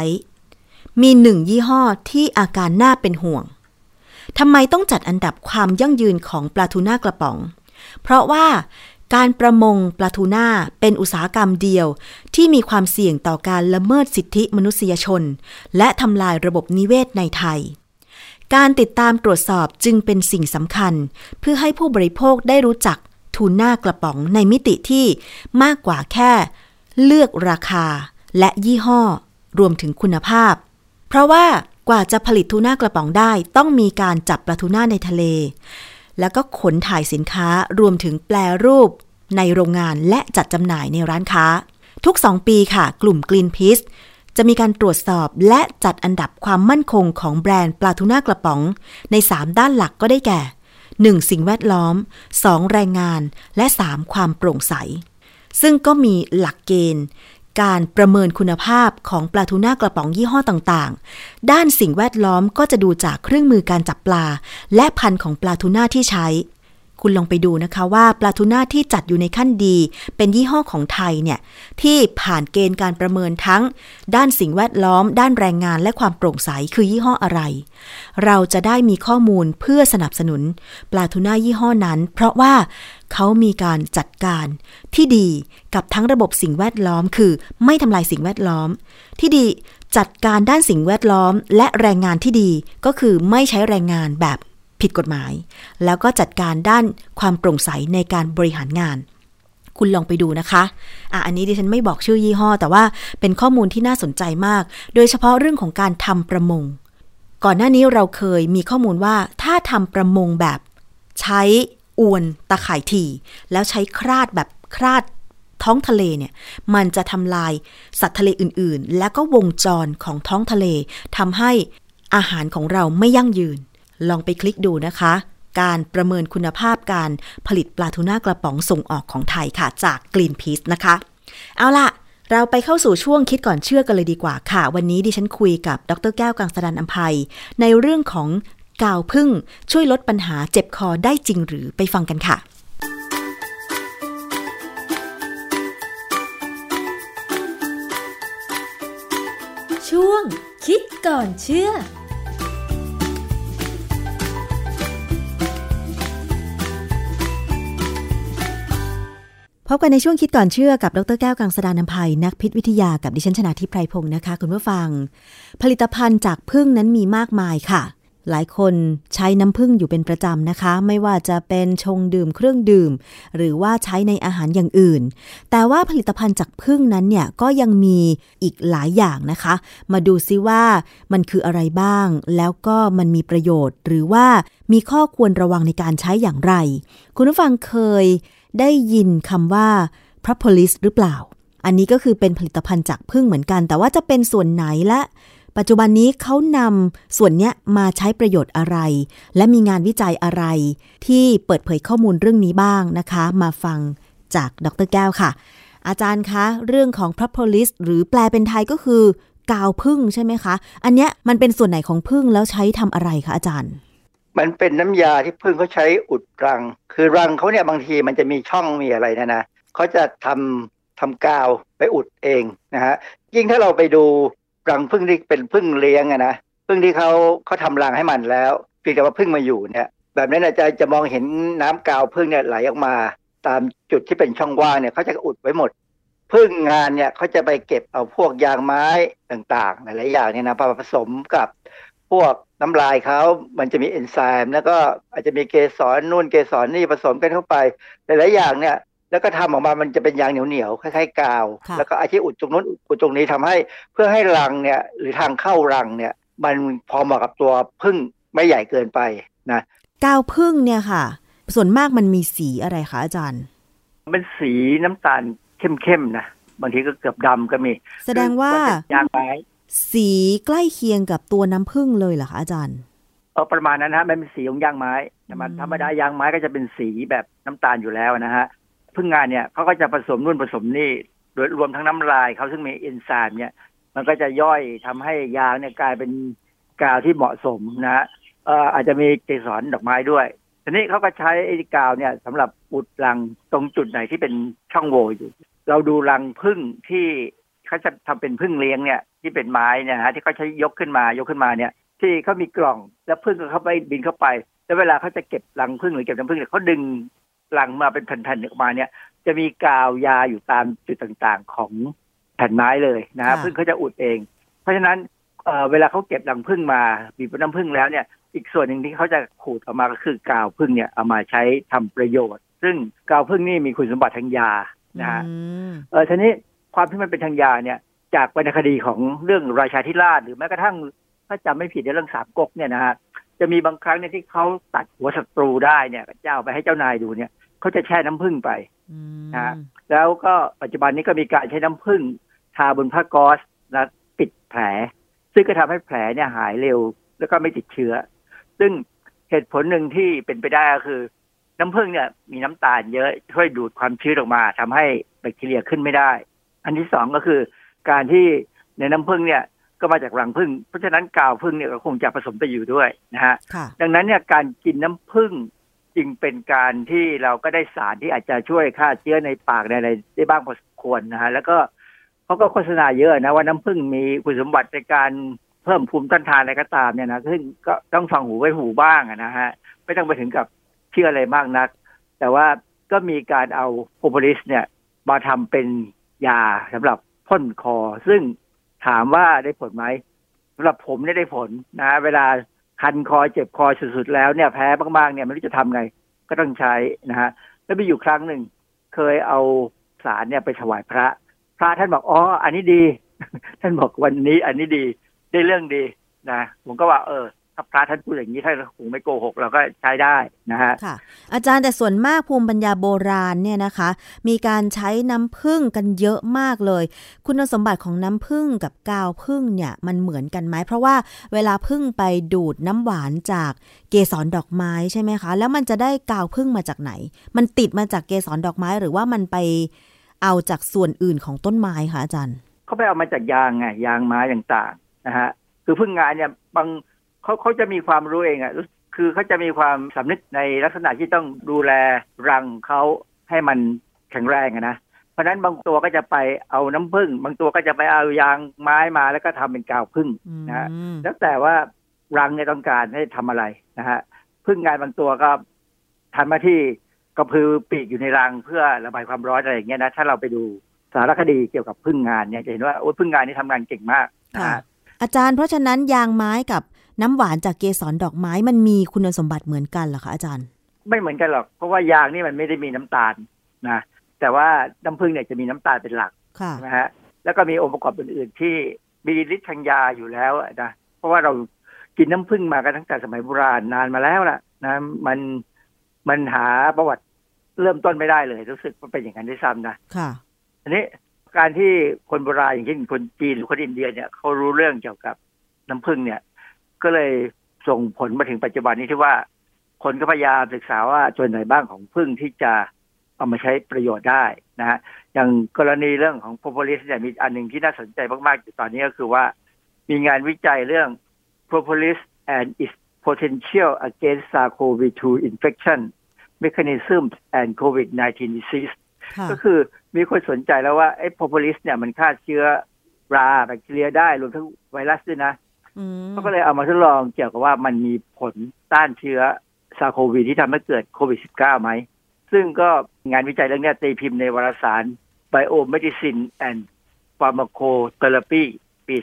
[SPEAKER 1] มีหนึ่งยี่ห้อที่อาการน่าเป็นห่วง ทำไมต้องจัดอันดับความยั่งยืนของปลาทูน่ากระป๋อง เพราะว่าการประมงปลาทูน่าเป็นอุตสาหกรรมเดียว ที่มีความเสี่ยงต่อการละเมิดสิทธิมนุษยชน และทำลายระบบนิเวศในไทย การติดตามตรวจสอบจึงเป็นสิ่งสำคัญ เพื่อให้ผู้บริโภคได้รู้จักทูน่ากระป๋องในมิติที่มากกว่าแค่ เลือกราคาและยี่ห้อ รวมถึงคุณภาพ เพราะว่า กว่าจะผลิตทูน่ากระป๋องได้ ต้องมีการจับปลาทูน่าในทะเล แล้วก็ขนถ่ายสินค้ารวมถึงแปลรูปในโรงงานและจัดจำหน่ายในร้านค้า ทุก 2 ปีค่ะ กลุ่ม Greenpeace จะมีการตรวจสอบและจัดอันดับความมั่นคงของแบรนด์ปลาทูน่ากระป๋อง ใน 3 ด้านหลักก็ได้แก่ 1. สิ่งแวดล้อม 2. แรงงาน และ 3. ความโปร่งใส ซึ่งก็มีหลักเกณฑ์ การประเมินคุณภาพของปลาทูน่ากระป๋องยี่ห้อต่างๆ ด้านสิ่งแวดล้อมก็จะดูจากเครื่องมือการจับปลา และพันธุ์ของปลาทูน่าที่ใช้ คุณลองไปดูนะคะว่าปลาทูน่าที่จัดอยู่ในขั้นดี เป็นยี่ห้อของไทยเนี่ยที่ผ่านเกณฑ์การประเมินทั้ง ด้านสิ่งแวดล้อม ด้านแรงงานและความโปร่งใสคือยี่ห้ออะไร เราจะได้มีข้อมูลเพื่อสนับสนุน ปลาทูน่ายี่ห้อนั้น เพราะว่าเขามีการจัดการที่ดีกับทั้งระบบสิ่งแวดล้อม คือไม่ทำลายสิ่งแวดล้อม ที่ดีจัดการด้านสิ่งแวดล้อม และแรงงานที่ดีก็คือไม่ใช้แรงงานแบบ ผิดกฎหมาย แล้วก็จัดการด้านความโปร่งใสในการบริหารงาน คุณลองไปดูนะคะอะอันนี้ดิฉันไม่บอกชื่อยี่ห้อ แต่ว่าเป็นข้อมูลที่น่าสนใจมาก โดยเฉพาะเรื่องของการทำประมง ก่อนหน้านี้เราเคยมีข้อมูลว่าถ้าทำประมงแบบ ใช้อวนตะข่ายถี่ แล้วใช้คราดแบบคราดท้องทะเลเนี่ยมันจะทำลายสัตว์ทะเลอื่น ๆ แล้วก็วงจรของท้องทะเลทำให้อาหารของเราไม่ยั่งยืน ลองไปคลิกดูนะคะ การประเมินคุณภาพการผลิตปลาทูน่ากระป๋องส่งออกของไทยค่ะ จาก Greenpeace นะคะ เอาล่ะ เราไปเข้าสู่ช่วงคิดก่อนเชื่อกันเลยดีกว่าค่ะ วันนี้ดิฉันคุยกับดรแก้วกังสดานอัมภัย ในเรื่องของกาวพึ่งช่วยลดปัญหาเจ็บคอได้จริงหรือไปฟังกันค่ะ
[SPEAKER 5] ช่วงคิดก่อนเชื่อ
[SPEAKER 1] พบกันในช่วงคิดก่อนเชื่อกับดรแก้วกังสดานนภัย นักพิษวิทยากับดิฉันชนาทิพไพรพงศ์นะคะ คุณผู้ฟัง ผลิตภัณฑ์จากพึ่งนั้นมีมากมายค่ะ หลายคนใช้น้ำผึ้งอยู่เป็นประจำนะคะ ไม่ว่าจะเป็นชงดื่มเครื่องดื่ม หรือว่าใช้ในอาหารอย่างอื่น แต่ว่าผลิตภัณฑ์จากพึ่งนั้นเนี่ยก็ยังมีอีกหลายอย่างนะคะ มาดูซิว่ามันคืออะไรบ้าง แล้วก็มันมีประโยชน์ หรือว่ามีข้อควรระวังในการใช้อย่างไร คุณผู้ฟังเคย ได้ยินคำว่า propolis หรือเปล่า อันนี้ก็คือเป็นผลิตภัณฑ์จากพึ่งเหมือนกัน แต่ว่าจะเป็นส่วนไหนและปัจจุบันนี้เขานำส่วนนี้มาใช้ประโยชน์อะไร และมีงานวิจัยอะไร ที่เปิดเผยข้อมูลเรื่องนี้บ้างนะคะ มาฟังจากดรแก้วค่ะ อาจารย์คะ เรื่องของ propolis หรือแปลเป็นไทยก็คือกาวพึ่งใช่ไหมคะ อันเนี้ยมันเป็นส่วนไหนของพึ่งแล้วใช้ทำอะไรคะอาจารย์
[SPEAKER 6] มันเป็นน้ำยาที่พึ่งเขาใช้อุดรัง คือรังเขาเนี่ยบางทีมันจะมีช่องมีอะไรนะนะเขาจะทำทำกาวไปอุดเองนะฮะยิ่งถ้าเราไปดูรังพึ่งที่เป็นพึ่งเลี้ยงอะนะพึ่งที่เขาเขาทำรังให้มันแล้วเพียงแต่ว่าพึ่งมาอยู่เนี่ย แบบนั้นอาจารย์จะมองเห็นน้ำกาวพึ่งเนี่ยไหลออกมา ตามจุดที่เป็นช่องว่างเนี่ยเขาจะอุดไว้หมดพึ่งงานเนี่ยเขาจะไปเก็บเอาพวกยางไม้ต่างๆหลายๆอย่างเนี่ยนะมาผสมกับ พวกน้ำลายเขามันจะมีเอนไซม์แล้วก็อาจจะมีเกสรนู่นเกสรนี่ผสมกันเข้าไป หลายๆอย่างเนี่ย แล้วก็ทำออกมามันจะเป็นยางเหนียวๆคล้ายๆกาว
[SPEAKER 1] ค่ะ
[SPEAKER 6] แล้วก็อาชีอุดตรงนู้นอุดตรงนี้ทำให้เพื่อให้รังเนี่ยหรือทางเข้ารังเนี่ยมันพอเหมาะกับตัวพึ่งไม่ใหญ่เกินไปนะ
[SPEAKER 1] กาวพึ่งเนี่ยค่ะ ส่วนมากมันมีสีอะไรคะอาจารย์
[SPEAKER 6] เป็นสีน้ำตาลเข้มๆนะบางทีก็เกือบดำก็มี
[SPEAKER 1] แสดงว่า
[SPEAKER 6] คือมันเป็นยางไม้
[SPEAKER 1] สีใกล้เคียงกับตัวน้ำพึ่งเลยเหรอคะอาจารย์
[SPEAKER 6] เออประมาณนั้นนะฮะมันเป็นสีของยางไม้แต่มัน
[SPEAKER 1] อืม
[SPEAKER 6] ธรรมดายางไม้ก็จะเป็นสีแบบน้ำตาลอยู่แล้วนะฮะพึ่งงานเนี่ยเขาก็จะผสมนู่นผสมนี่โดยรวมทั้งน้ำลายเขาซึ่งมีเอนไซม์เนี่ย มันก็จะย่อยทำให้ยางเนี่ยกลายเป็นกาวที่เหมาะสมนะฮะเอ่ออาจจะมีเกสรดอกไม้ด้วยทีนี้เขาก็ใช้ไอ้กาวเนี่ยสำหรับอุดรังตรงจุดไหนที่เป็นช่องโหว่อยู่ เราดูรังพึ่งที่ เขาจะทำเป็นพึ่งเลี้ยงเนี่ยที่เป็นไม้เนี่ยนะฮะที่เขาใช้ยกขึ้นมายกขึ้นมาเนี่ยที่เขามีกล่องแล้วพึ่งก็เข้าไปบินเข้าไป แล้วเวลาเขาจะเก็บรังพึ่งหรือเก็บน้ำพึ่งเนี่ยเขาดึงรังมาเป็นแผ่นๆออกมาเนี่ย จะมีกาวยาอยู่ตามจุดต่างๆของแผ่นไม้เลยนะฮะ
[SPEAKER 1] ค่ะ
[SPEAKER 6] พึ่งเขาจะอุดเอง เพราะฉะนั้นเอ่อเวลาเขาเก็บรังพึ่งมาบีบน้ำพึ่งแล้วเนี่ย อีกส่วนหนึ่งที่เขาจะขูดออกมาก็คือกาวพึ่งเนี่ยเอามาใช้ทำประโยชน์ ซึ่งกาวพึ่งนี่มีคุณสมบัติทางยานะฮะ
[SPEAKER 1] อืม
[SPEAKER 6] เออทีนี้ ความที่มันเป็นทางยาเนี่ย จากวรรณคดีของเรื่องราชาธิราชหรือแม้กระทั่งถ้าจำไม่ผิดในเรื่องสามก๊กเนี่ยนะฮะจะมีบางครั้งเนี่ยที่เขาตัดหัวศัตรูได้เนี่ยเจ้าไปให้เจ้านายดูเนี่ยเขาจะแช่น้ำผึ้งไป
[SPEAKER 1] อืม
[SPEAKER 6] นะแล้วก็ปัจจุบันนี้ก็มีการใช้น้ำผึ้งทาบนผ้าก๊อซและปิดแผล ซึ่งก็ทำให้แผลเนี่ยหายเร็ว แล้วก็ไม่ติดเชื้อ ซึ่งเหตุผลหนึ่งที่เป็นไปได้ก็คือ น้ำผึ้งเนี่ยมีน้ำตาลเยอะช่วยดูดความชื้นออกมาทำให้แบคทีเรียขึ้นไม่ได้ อันที่สองก็คือการที่ในน้ำผึ้งเนี่ยก็มาจากรังผึ้งเพราะฉะนั้นกาวผึ้งเนี่ยก็คงจะผสมไปอยู่ด้วยนะฮะ
[SPEAKER 1] ค่ะ
[SPEAKER 6] ดังนั้นเนี่ยการกินน้ำผึ้งจึงเป็นการที่เราก็ได้สารที่อาจจะช่วยฆ่าเชื้อในปากในอะไรได้บ้างพอสมควรนะฮะแล้วก็เขาก็โฆษณาเยอะนะว่าน้ำผึ้งมีคุณสมบัติในการเพิ่มภูมิต้านทานอะไรก็ตามเนี่ยนะซึ่งก็ต้องฟังหูไว้หูบ้างอะนะฮะไม่ต้องไปถึงกับเชื่ออะไรมากนัก แต่ว่าก็มีการเอาโอโพลิสเนี่ยมาทำเป็น ยาสำหรับพ่นคอ ซึ่งถามว่าได้ผลไหมสำหรับผมเนี่ยได้ผลนะ เวลาคันคอเจ็บคอสุดๆแล้วเนี่ยแพ้มากๆเนี่ยไม่รู้จะทำไงก็ต้องใช้นะฮะแล้วมีอยู่ครั้งหนึ่ง เคยเอาสารเนี่ยไปถวายพระ พระท่านบอกอ๋ออันนี้ดี ท่านบอกวันนี้อันนี้ดีได้เรื่องดีนะผมก็ว่า เออ ถ้าพระท่านพูดอย่างนี้ท่านคงไม่โกหกเราก็ใช้ได้นะฮะ
[SPEAKER 1] ค่ะ อาจารย์แต่ส่วนมากภูมิปัญญาโบราณเนี่ยนะคะ มีการใช้น้ำผึ้งกันเยอะมากเลย คุณสมบัติของน้ำผึ้งกับกาวผึ้งเนี่ยมันเหมือนกันไหมเพราะว่าเวลาผึ้งไปดูดน้ำหวานจากเกสรดอกไม้ใช่ไหมคะ แล้วมันจะได้กาวผึ้งมาจากไหน มันติดมาจากเกสรดอกไม้หรือว่ามันไปเอาจากส่วนอื่นของต้นไม้คะอาจารย์
[SPEAKER 6] เขาไปเอามาจากยางไงยางไม้ต่างๆนะฮะคือพึ่งงานเนี่ยบาง เขาเขาจะมีความรู้เองอะรู้คือเขาจะมีความสำนึกในลักษณะที่ต้องดูแลรังเขาให้มันแข็งแรงอะนะเพราะฉะนั้นบางตัวก็จะไปเอาน้ำผึ้งบางตัวก็จะไปเอายางไม้มาแล้วก็ทำเป็นกาวผึ้งนะฮะ
[SPEAKER 1] อืม
[SPEAKER 6] แล้วแต่ว่ารังเนี่ยต้องการให้ทำอะไรนะฮะพึ่งงานบางตัวก็ทำหน้าที่กระพือปีกอยู่ในรังเพื่อระบายความร้อนอะไรอย่างเงี้ยนะถ้าเราไปดูสารคดีเกี่ยวกับพึ่งงานเนี่ยจะเห็นว่าโอ้ยพึ่งงานนี่ทำงานเก่งมากนะ
[SPEAKER 1] ค่ะ
[SPEAKER 6] ฮะ
[SPEAKER 1] อาจารย์เพราะฉะนั้นยางไม้กับ น้ำหวานจากเกสรดอกไม้มันมีคุณสมบัติเหมือนกันเหรอคะอาจารย์
[SPEAKER 6] ไม่เหมือนกันหรอก เพราะว่ายางนี่มันไม่ได้มีน้ำตาลนะแต่ว่าน้ำผึ้งเนี่ยจะมีน้ำตาลเป็นหลัก
[SPEAKER 1] ค่ะ
[SPEAKER 6] นะฮะแล้วก็มีองค์ประกอบอื่นๆ ที่มีฤทธิ์ทางยาอยู่แล้วอะนะเพราะว่าเรากินน้ำผึ้งมากันตั้งแต่สมัยโบราณนานมาแล้วล่ะนะมันมันหาประวัติเริ่มต้นไม่ได้เลย รู้สึกว่าเป็นอย่างนั้นด้วยซ้ำนะ
[SPEAKER 1] ค่ะ
[SPEAKER 6] อันนี้การที่คนโบราณอย่างเช่นคนจีนหรือคนอินเดียเนี่ยเขารู้เรื่องเกี่ยวกับน้ำผึ้งเนี่ย ก็เลยส่งผลมาถึงปัจจุบันนี้ที่ว่า คนก็พยายามศึกษาว่าส่วนไหนบ้างของผึ้งที่จะเอามาใช้ประโยชน์ได้นะฮะอย่างกรณีเรื่องของ propolis เนี่ยมีอันหนึ่งที่น่าสนใจมากๆอยู่ตอนนี้ก็คือว่า มีงานวิจัยเรื่อง propolis and its potential against SARS-CoV-2 infection mechanisms and COVID-19 disease
[SPEAKER 1] ค่ะ
[SPEAKER 6] ก็คือมีคนสนใจแล้วว่าไอ้ propolis เนี่ยมันฆ่าเชื้อราแบคทีเรียได้รวมทั้งไวรัสด้วยนะ
[SPEAKER 1] อืม
[SPEAKER 6] เขาก็เลยเอามาทดลองเกี่ยวกับว่ามันมีผลต้านเชื้อ SARS-CoV-2ที่ทำให้เกิดโควิด -19 ไหม ซึ่งก็งานวิจัยเรื่องเนี้ยตีพิมพ์ในวารสาร Biomedicine and Pharmacotherapy ปี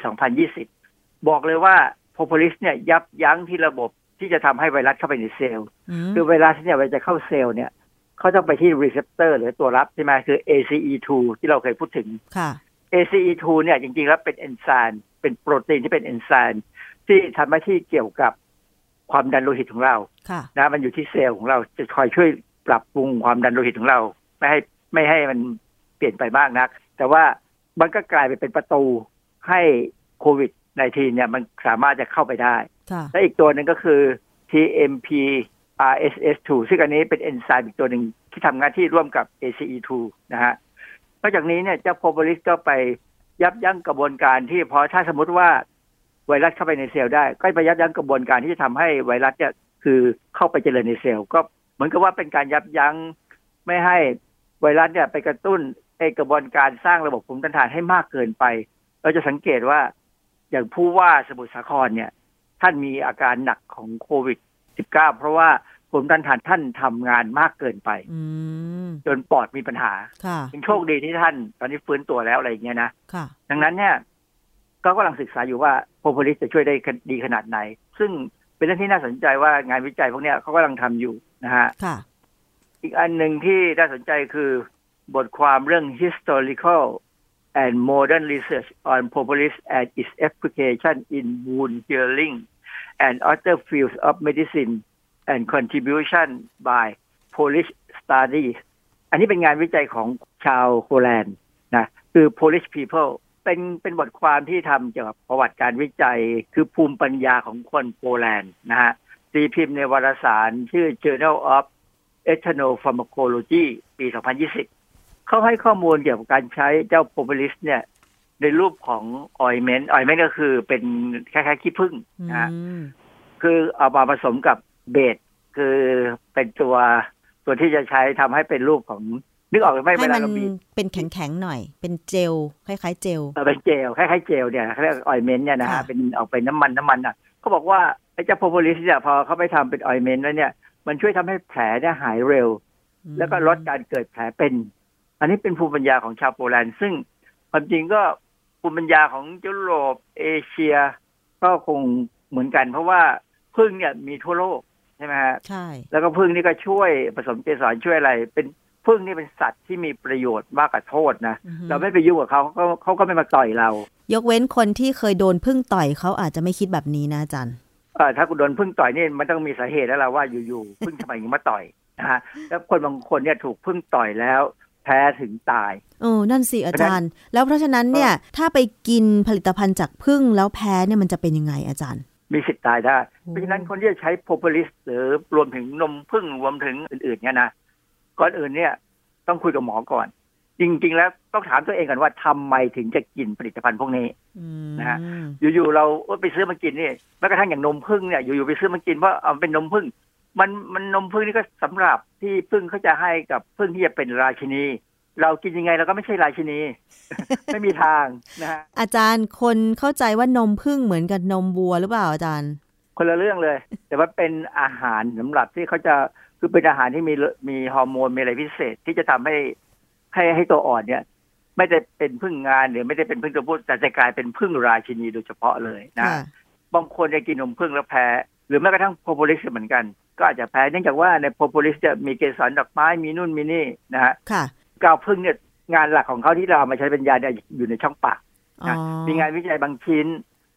[SPEAKER 6] 2020 บอกเลยว่า Propolis เนี่ยยับยั้งที่ระบบที่จะทำให้ไวรัสเข้าไปในเซลล์ คือไวรัสเนี่ยเวลาจะเข้าเซลล์เนี่ยเขาต้องไปที่ receptor หรือตัวรับใช่ไหมคือ ACE2 ที่เราเคยพูดถึง
[SPEAKER 1] ค่ะ
[SPEAKER 6] ACE2 เนี่ยจริงๆแล้วเป็นเอนไซม์ เป็นโปรตีนที่เป็นเอนไซม์ที่ทำหน้าที่เกี่ยวกับความดันโลหิตของเรา
[SPEAKER 1] ค่ะ
[SPEAKER 6] นะมันอยู่ที่เซลล์ของเราจะคอยช่วยปรับปรุงความดันโลหิตของเรา ไม่ให้ไม่ให้มันเปลี่ยนไปมากนัก แต่ว่ามันก็กลายไปเป็นประตูให้โควิด -19 เนี่ยมันสามารถจะเข้าไปได้
[SPEAKER 1] ค่ะ
[SPEAKER 6] และอีกตัวหนึ่งก็คือ TMP RSS2 ซึ่งอันนี้เป็นเอนไซม์อีกตัวหนึ่งที่ทำหน้าที่ร่วมกับ ACE2 นะฮะนอกจากนี้เนี่ยเจ้าโพโพลิสก็ไป ยับยั้งกระบวนการที่พอถ้าสมมติว่าไวรัสเข้าไปในเซลล์ได้ ก็ไปยับยั้งกระบวนการที่จะทำให้ไวรัสเนี่ยคือเข้าไปเจริญในเซลล์ก็เหมือนกับว่าเป็นการยับยั้งไม่ให้ไวรัสเนี่ยไปกระตุ้นไอกระบวนการสร้างระบบภูมิต้านทานให้มากเกินไป เราจะสังเกตว่าอย่างผู้ว่าสมุทรสาครเนี่ย ท่านมีอาการหนักของโควิด -19 เพราะว่า ภูมิต้านทานท่านทำงานมากเกินไป
[SPEAKER 1] อืม
[SPEAKER 6] จนปอดมีปัญหา
[SPEAKER 1] ค่ะ
[SPEAKER 6] ยังโชคดีที่ท่าน ตอนนี้ฟื้นตัวแล้วอะไรอย่างเงี้ยนะ
[SPEAKER 1] ค่ะ
[SPEAKER 6] ดังนั้นเนี่ย ก็กำลังศึกษาอยู่ว่าโพโพลิสจะช่วยได้ดีขนาดไหน ซึ่งเป็นเรื่องที่น่าสนใจว่างานวิจัยพวกเนี้ยเขากำลังทำอยู่นะฮะ
[SPEAKER 1] ค่ะ
[SPEAKER 6] อีกอันหนึ่งที่น่าสนใจคือบทความเรื่อง historical and modern research on propolis and its application in wound healing and other fields of medicine and contribution by Polish studies อันนี้เป็นงานวิจัยของชาวโปแลนด์นะคือ Polish people เป็นเป็นบทความที่ทำเกี่ยวกับประวัติการวิจัย คือภูมิปัญญาของคนโปแลนด์นะฮะตีพิมพ์ในวารสารชื่อ Journal of Ethnopharmacology ปี 2020 เขาให้ข้อมูลเกี่ยวกับการใช้เจ้าโพลิสเนี่ย ในรูปของออยเมนต์ออยเมนต์ก็คือเป็นคล้ายๆขี้ผึ้ง
[SPEAKER 1] อื
[SPEAKER 6] นะฮะ
[SPEAKER 1] ม
[SPEAKER 6] คือเอามาผสมกับ เบสคือเป็นตัวตัวที่จะใช้ทำให้เป็นรูปของนึกออกหรือไม่
[SPEAKER 1] ให้
[SPEAKER 6] เวลา
[SPEAKER 1] มัน
[SPEAKER 6] เราบีบ
[SPEAKER 1] เป็นแข็งๆหน่อย เป็นเจลคล้ายๆเจล
[SPEAKER 6] เออเป็นเจลคล้ายๆเจลเนี่ยเขาเรียกออยเมนต์เนี่ยนะฮะ
[SPEAKER 1] ค่ะ
[SPEAKER 6] เป็นออกเป็นน้ำมันน้ำมันอะเขาบอกว่าไอ้เจ้าโพลิสเนี่ยพอเขาไปทำเป็นออยเมนต์แล้วเนี่ย มันช่วยทำให้แผลเนี่ยหายเร็ว
[SPEAKER 1] อืม
[SPEAKER 6] แล้วก็ลดการเกิดแผลเป็น อันนี้เป็นภูมิปัญญาของชาวโปแลนด์ซึ่งความจริงก็ภูมิปัญญาของยุโรปเอเชีย ก็คงเหมือนกัน เพราะว่าพึ่งเนี่ยมีทั่วโลก ใช่ไหมฮะ
[SPEAKER 1] ใช่
[SPEAKER 6] แล้วก็พึ่งนี่ก็ช่วยผสมเกสรช่วยอะไร เป็นพึ่งนี่เป็นสัตว์ที่มีประโยชน์มากกว่าโทษนะ
[SPEAKER 1] อือฮึ
[SPEAKER 6] เราไม่ไปยุ่งกับเขาเขาก็เขาก็ไม่มาต่อยเรา
[SPEAKER 1] ยกเว้นคนที่เคยโดนพึ่งต่อยเขาอาจจะไม่คิดแบบนี้นะอาจารย์
[SPEAKER 6] เออถ้าคุณโดนพึ่งต่อยนี่มันต้องมีสาเหตุแล้วล่ะว่าอยู่ๆพึ่งทำไมถึงมาต่อยนะฮะแล้วคนบางคนเนี่ยถูกพึ่งต่อยแล้วแพ้ถึงตาย
[SPEAKER 1] โอ้นั่นสิอาจารย์ แล้วเพราะฉะนั้นเนี่ยถ้าไปกินผลิตภัณฑ์จากพึ่งแล้วแพ้เนี่ยมันจะเป็นยังไงอาจารย์
[SPEAKER 6] มีสิทธิ์ตายได้
[SPEAKER 1] โอ้
[SPEAKER 6] เพราะฉะนั้นคนที่จะใช้โพ p ลิสหรือรวมถึงนมพึ่งรวมถึงอื่นๆเนี่ยนะก่อนอื่นเนี่ยต้องคุยกับหมอก่อน จริง ๆ แล้วต้องถามตัวเองก่อนว่าทำไมถึงจะกินผลิตภัณฑ์พวกนี้
[SPEAKER 1] อืม
[SPEAKER 6] นะฮะอยู่ๆเราไปซื้อมากินนี่แม้กระทั่งอย่างนมพึ่งเนี่ยอยู่ๆไปซื้อมากินเพราะเอาเป็นนมพึ่งมันมันนมพึ่งนี่ก็สำหรับที่พึ่งเขาจะให้กับพึ่งที่จะเป็นราชินี เรากินยังไงเราก็ไม่ใช่ราชินี ไม่มีทางนะฮะ
[SPEAKER 1] อาจารย์คนเข้าใจว่านมพึ่งเหมือนกับนมวัวหรือเปล่าอาจารย์
[SPEAKER 6] คนละเรื่องเลย แต่ว่าเป็นอาหารสำหรับที่เขาจะคือเป็นอาหารที่มีมีฮอร์โมนมีอะไรพิเศษที่จะทำให้ให้ให้ตัวอ่อนเนี่ย ไม่ได้เป็นพึ่งงานหรือไม่ได้เป็นพึ่งตัวผู้แต่จะกลายเป็นพึ่งราชินีโดยเฉพาะเลยนะ
[SPEAKER 1] ค่ะ
[SPEAKER 6] บางคนจะกินนมผึ้งแล้วแพ้ หรือแม้กระทั่ง propolis เหมือนกัน ก็อาจจะแพ้เนื่องจากว่าใน propolis จะมีเกสรดอกไม้มีนู่นมีนี่นะฮะ
[SPEAKER 1] ค่ะ
[SPEAKER 6] กาวผึ้งเนี่ยงานหลักของเขาที่เราเอามาใช้เป็นยาเนี่ยอยู่ในช่องปาก
[SPEAKER 1] อ๋อ
[SPEAKER 6] นะมีงานวิจัยบางชิ้น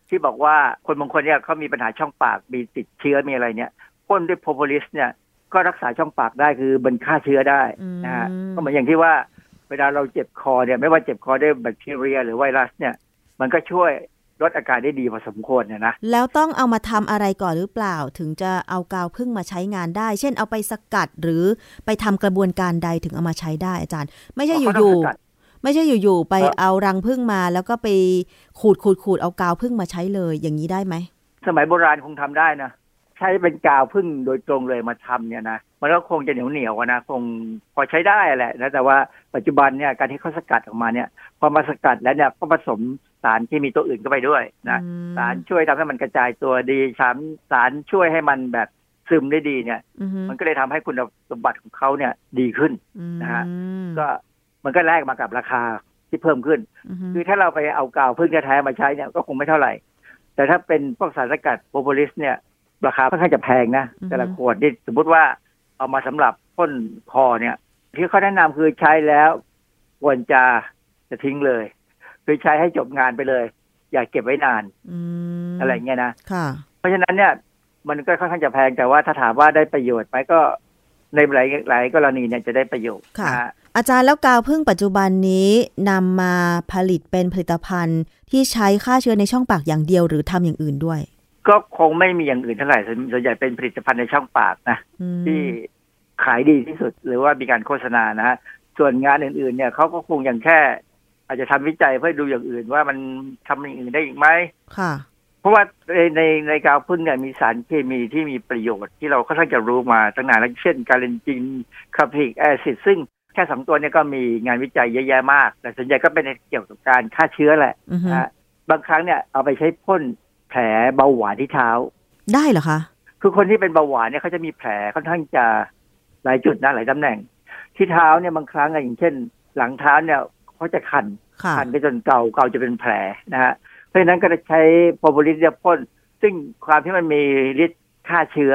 [SPEAKER 6] ที่บอกว่าคนบางคนเนี่ยเขามีปัญหาช่องปากมีติดเชื้อมีอะไรเนี่ยพ่นด้วย propolis เนี่ยก็รักษาช่องปากได้คือมันฆ่าเชื้อได้นะฮะ
[SPEAKER 1] อืม
[SPEAKER 6] ก็เหมือนอย่างที่ว่าเวลาเราเจ็บคอเนี่ยไม่ว่าเจ็บคอด้วยแบคทีเรีย หรือไวรัสเนี่ย มันก็ช่วย ลดอาการได้ดีพอสมควรเนี่ยนะ
[SPEAKER 1] แล้วต้องเอามาทำอะไรก่อนหรือเปล่า ถึงจะเอากาวพึ่งมาใช้งานได้ เช่นเอาไปสกัดหรือไปทำกระบวนการใดถึงเอามาใช้ได้อาจารย์ ไม่ใช่อ
[SPEAKER 6] เขาต้
[SPEAKER 1] ยู่
[SPEAKER 6] งสกัด
[SPEAKER 1] ๆไม่ใช่อยู่ๆไป
[SPEAKER 6] ครับ
[SPEAKER 1] เอารังพึ่งมาแล้วก็ไปขูดขูดขูดเอากาวพึ่งมาใช้เลย อย่างนี้ได้ไหม
[SPEAKER 6] สมัยโบราณคงทำได้นะใช้เป็นกาวพึ่งโดยตรงเลยมาทำเนี่ยนะมันก็คงจะเหนียวเหนียวๆอะนะคงพอใช้ได้แหละนะแต่ว่าปัจจุบันเนี่ยการที่เขาสกัดออกมาเนี่ยพอมาสกัดแล้วเนี่ยก็ผสม สารที่มีตัวอื่นเข้าไปด้วยนะ
[SPEAKER 1] อืม
[SPEAKER 6] สารช่วยทำให้มันกระจายตัวดีสารสารช่วยให้มันแบบซึมได้ดีเนี่ย
[SPEAKER 1] อือฮึ
[SPEAKER 6] มันก็เลยทำให้คุณสมบัติของเขาเนี่ยดีขึ้นนะฮะ
[SPEAKER 1] อืม
[SPEAKER 6] ก็มันก็แลกมากับราคาที่เพิ่มขึ้น
[SPEAKER 1] อือฮึ
[SPEAKER 6] คือถ้าเราไปเอากาวพึ่งแท้ๆมาใช้เนี่ยก็คงไม่เท่าไหร่ แต่ถ้าเป็นพวกสารสกัดโปรโพลิสเนี่ย ราคาค่อนข้างจะแพงนะแต่ละขวดนี่สมมติว่าเอามาสำหรับพ่นคอเนี่ยที่เขาแนะนำคือใช้แล้วควรจะจะทิ้งเลย คือใช้ให้จบงานไปเลย อย่าเก็บไว้นาน
[SPEAKER 1] อืม
[SPEAKER 6] อะไรเงี้ยนะ
[SPEAKER 1] ค่ะ
[SPEAKER 6] เพราะฉะนั้นเนี่ย มันก็ค่อนข้างจะแพงแต่ว่าถ้าถามว่าได้ประโยชน์ไหมก็ในหลายหลายกรณีเนี่ยจะได้ประโยชน์
[SPEAKER 1] ค่ะ
[SPEAKER 6] นะฮะ
[SPEAKER 1] อาจารย์แล้วกาวพึ่งปัจจุบันนี้นำมาผลิตเป็นผลิตภัณฑ์ที่ใช้ฆ่าเชื้อในช่องปากอย่างเดียวหรือทำอย่างอื่นด้วย
[SPEAKER 6] ก็คงไม่มีอย่างอื่นเท่าไหร่ส่วนส่วนใหญ่เป็นผลิตภัณฑ์ในช่องปากนะ
[SPEAKER 1] อืม
[SPEAKER 6] ที่ขายดีที่สุดหรือว่ามีการโฆษณานะฮะส่วนงานอื่นๆ เนี่ยเขาก็คงอย่างแค่ อาจจะทำวิจัยเพื่อดูอย่างอื่นว่ามันทำอย่างอื่นได้อีกไหม
[SPEAKER 1] ค่ะ
[SPEAKER 6] เพราะว่าในในในกาวพึ่งเนี่ยมีสารเคมีที่มีประโยชน์ที่เราค่อนข้างจะรู้มาตั้งนานแล้วเช่นการเลนจินคาพริกแอซิดซึ่งแค่สองตัวเนี่ยก็มีงานวิจัยเยอะแยะมาก แต่ส่วนใหญ่ก็เป็นเกี่ยวกับการฆ่าเชื้อแหละ
[SPEAKER 1] อือฮึ
[SPEAKER 6] นะฮะบางครั้งเนี่ยเอาไปใช้พ่นแผลเบาหวานที่เท้า
[SPEAKER 1] ได้เหรอคะ
[SPEAKER 6] คือคนที่เป็นเบาหวานเนี่ยเขาจะมีแผลค่อนข้างจะหลายจุดนะหลายตำแหน่ง ที่เท้าเนี่ยบางครั้งอะอย่างเช่น หลังเท้าเนี่ย เขาจะคัน
[SPEAKER 1] ค่ะ
[SPEAKER 6] คันไปจนเกาเกาจะเป็นแผลนะฮะ เพราะฉะนั้นก็จะใช้โพรโพลิสเนี่ยพ่น ซึ่งความที่มันมีฤทธิ์ฆ่าเชื้อ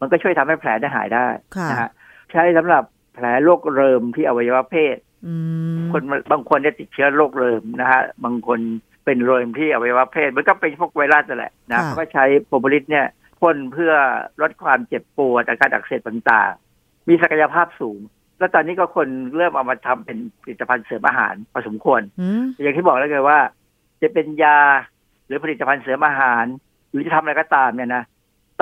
[SPEAKER 6] มันก็ช่วยทำให้แผลได้หายได้
[SPEAKER 1] ค่ะ
[SPEAKER 6] นะฮะ ใช้สำหรับแผลโรคเริมที่อวัยวะเพศ
[SPEAKER 1] อืม
[SPEAKER 6] คนบางคนเนี่ยติดเชื้อโรคเริมนะฮะ บางคนเป็นเริมที่อวัยวะเพศ มันก็เป็นพวกไวรัสนั่นแหละนะเขาก็ใช้โพรโพลิสเนี่ยพ่นเพื่อลดความเจ็บปวดอาการอักเสบต่างๆ มีศักยภาพสูง แล้วตอนนี้ก็คนเริ่มเอามาทำเป็นผลิตภัณฑ์เสริมอาหารพอสมควร
[SPEAKER 1] อืม
[SPEAKER 6] อย่างที่บอกแล้วไงว่า จะเป็นยาหรือผลิตภัณฑ์เสริมอาหาร หรือจะทำอะไรก็ตามเนี่ยนะ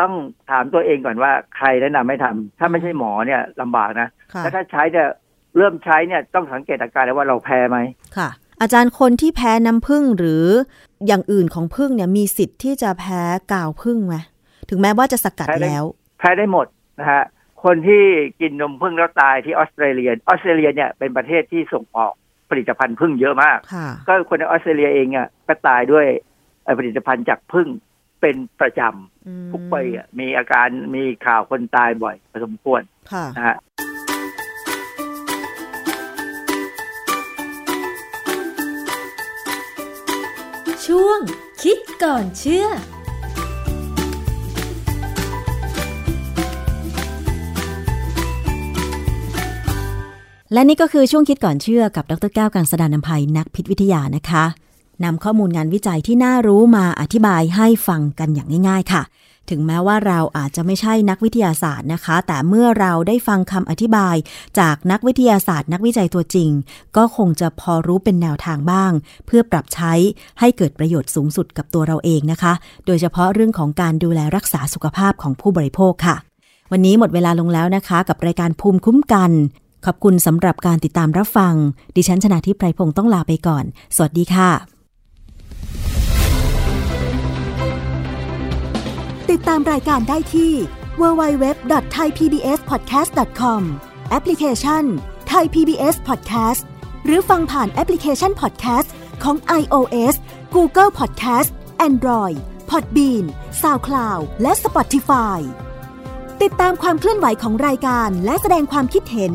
[SPEAKER 6] ต้องถามตัวเองก่อนว่าใครแนะนำให้ทำถ้าไม่ใช่หมอเนี่ยลำบากนะ
[SPEAKER 1] ค่ะ
[SPEAKER 6] แล้วถ้าใช้เนี่ยเริ่มใช้เนี่ยต้องสังเกตอาการเลยว่าเราแพ้ไหม
[SPEAKER 1] ค่ะ อาจารย์คนที่แพ้น้ำผึ้งหรืออย่างอื่นของผึ้งเนี่ยมีสิทธิ์ที่จะแพ้กาวผึ้งไหมถึงแม้ว่าจะสกัด
[SPEAKER 6] แพ้ได้
[SPEAKER 1] แล้ว
[SPEAKER 6] แพ้ได้หมดนะฮะ คนที่กินนมผึ้งแล้วตายที่ออสเตรเลียออสเตรเลียเนี่ยเป็นประเทศที่ส่งออกผลิตภัณฑ์ผึ้งเยอะมาก
[SPEAKER 1] ค่ะ
[SPEAKER 6] ก็คนในออสเตรเลียเองอะก็ตายด้วยเอ่อผลิตภัณฑ์จากผึ้งเป็นประจำ
[SPEAKER 1] อืม
[SPEAKER 6] ทุกปีอะมีอาการมีข่าวคนตายบ่อยพอสมควร
[SPEAKER 1] ค่ะ
[SPEAKER 6] นะฮะ
[SPEAKER 5] ช่วงคิดก่อนเชื่อ
[SPEAKER 1] และนี่ก็คือช่วงคิดก่อนเชื่อกับดรแก้วกังสดานนภัยนักพิษวิทยานะคะนำข้อมูลงานวิจัยที่น่ารู้มาอธิบายให้ฟังกันอย่างง่าย ๆ ค่ะ ถึงแม้ว่าเราอาจจะไม่ใช่นักวิทยาศาสตร์นะคะ แต่เมื่อเราได้ฟังคำอธิบาย จากนักวิทยาศาสตร์ นักวิจัยตัวจริง ก็คงจะพอรู้เป็นแนวทางบ้าง เพื่อปรับใช้ให้เกิดประโยชน์สูงสุดกับตัวเราเองนะคะ โดยเฉพาะเรื่องของการดูแลรักษาสุขภาพของผู้บริโภคค่ะ วันนี้หมดเวลาลงแล้วนะคะ กับรายการภูมิคุ้มกัน ขอบคุณสำหรับการติดตามรับฟัง ดิฉันชนะทิพไพรพงศ์ต้องลาไปก่อน สวัสดีค่ะ
[SPEAKER 7] ติดตามรายการได้ที่ www.thaipbspodcast.com แอปพลิเคชัน Thai PBS Podcast หรือฟังผ่านแอปพลิเคชัน Podcast ของ iOS Google Podcast Android Podbean SoundCloud และ Spotify ติดตามความเคลื่อนไหวของรายการและแสดงความคิดเห็น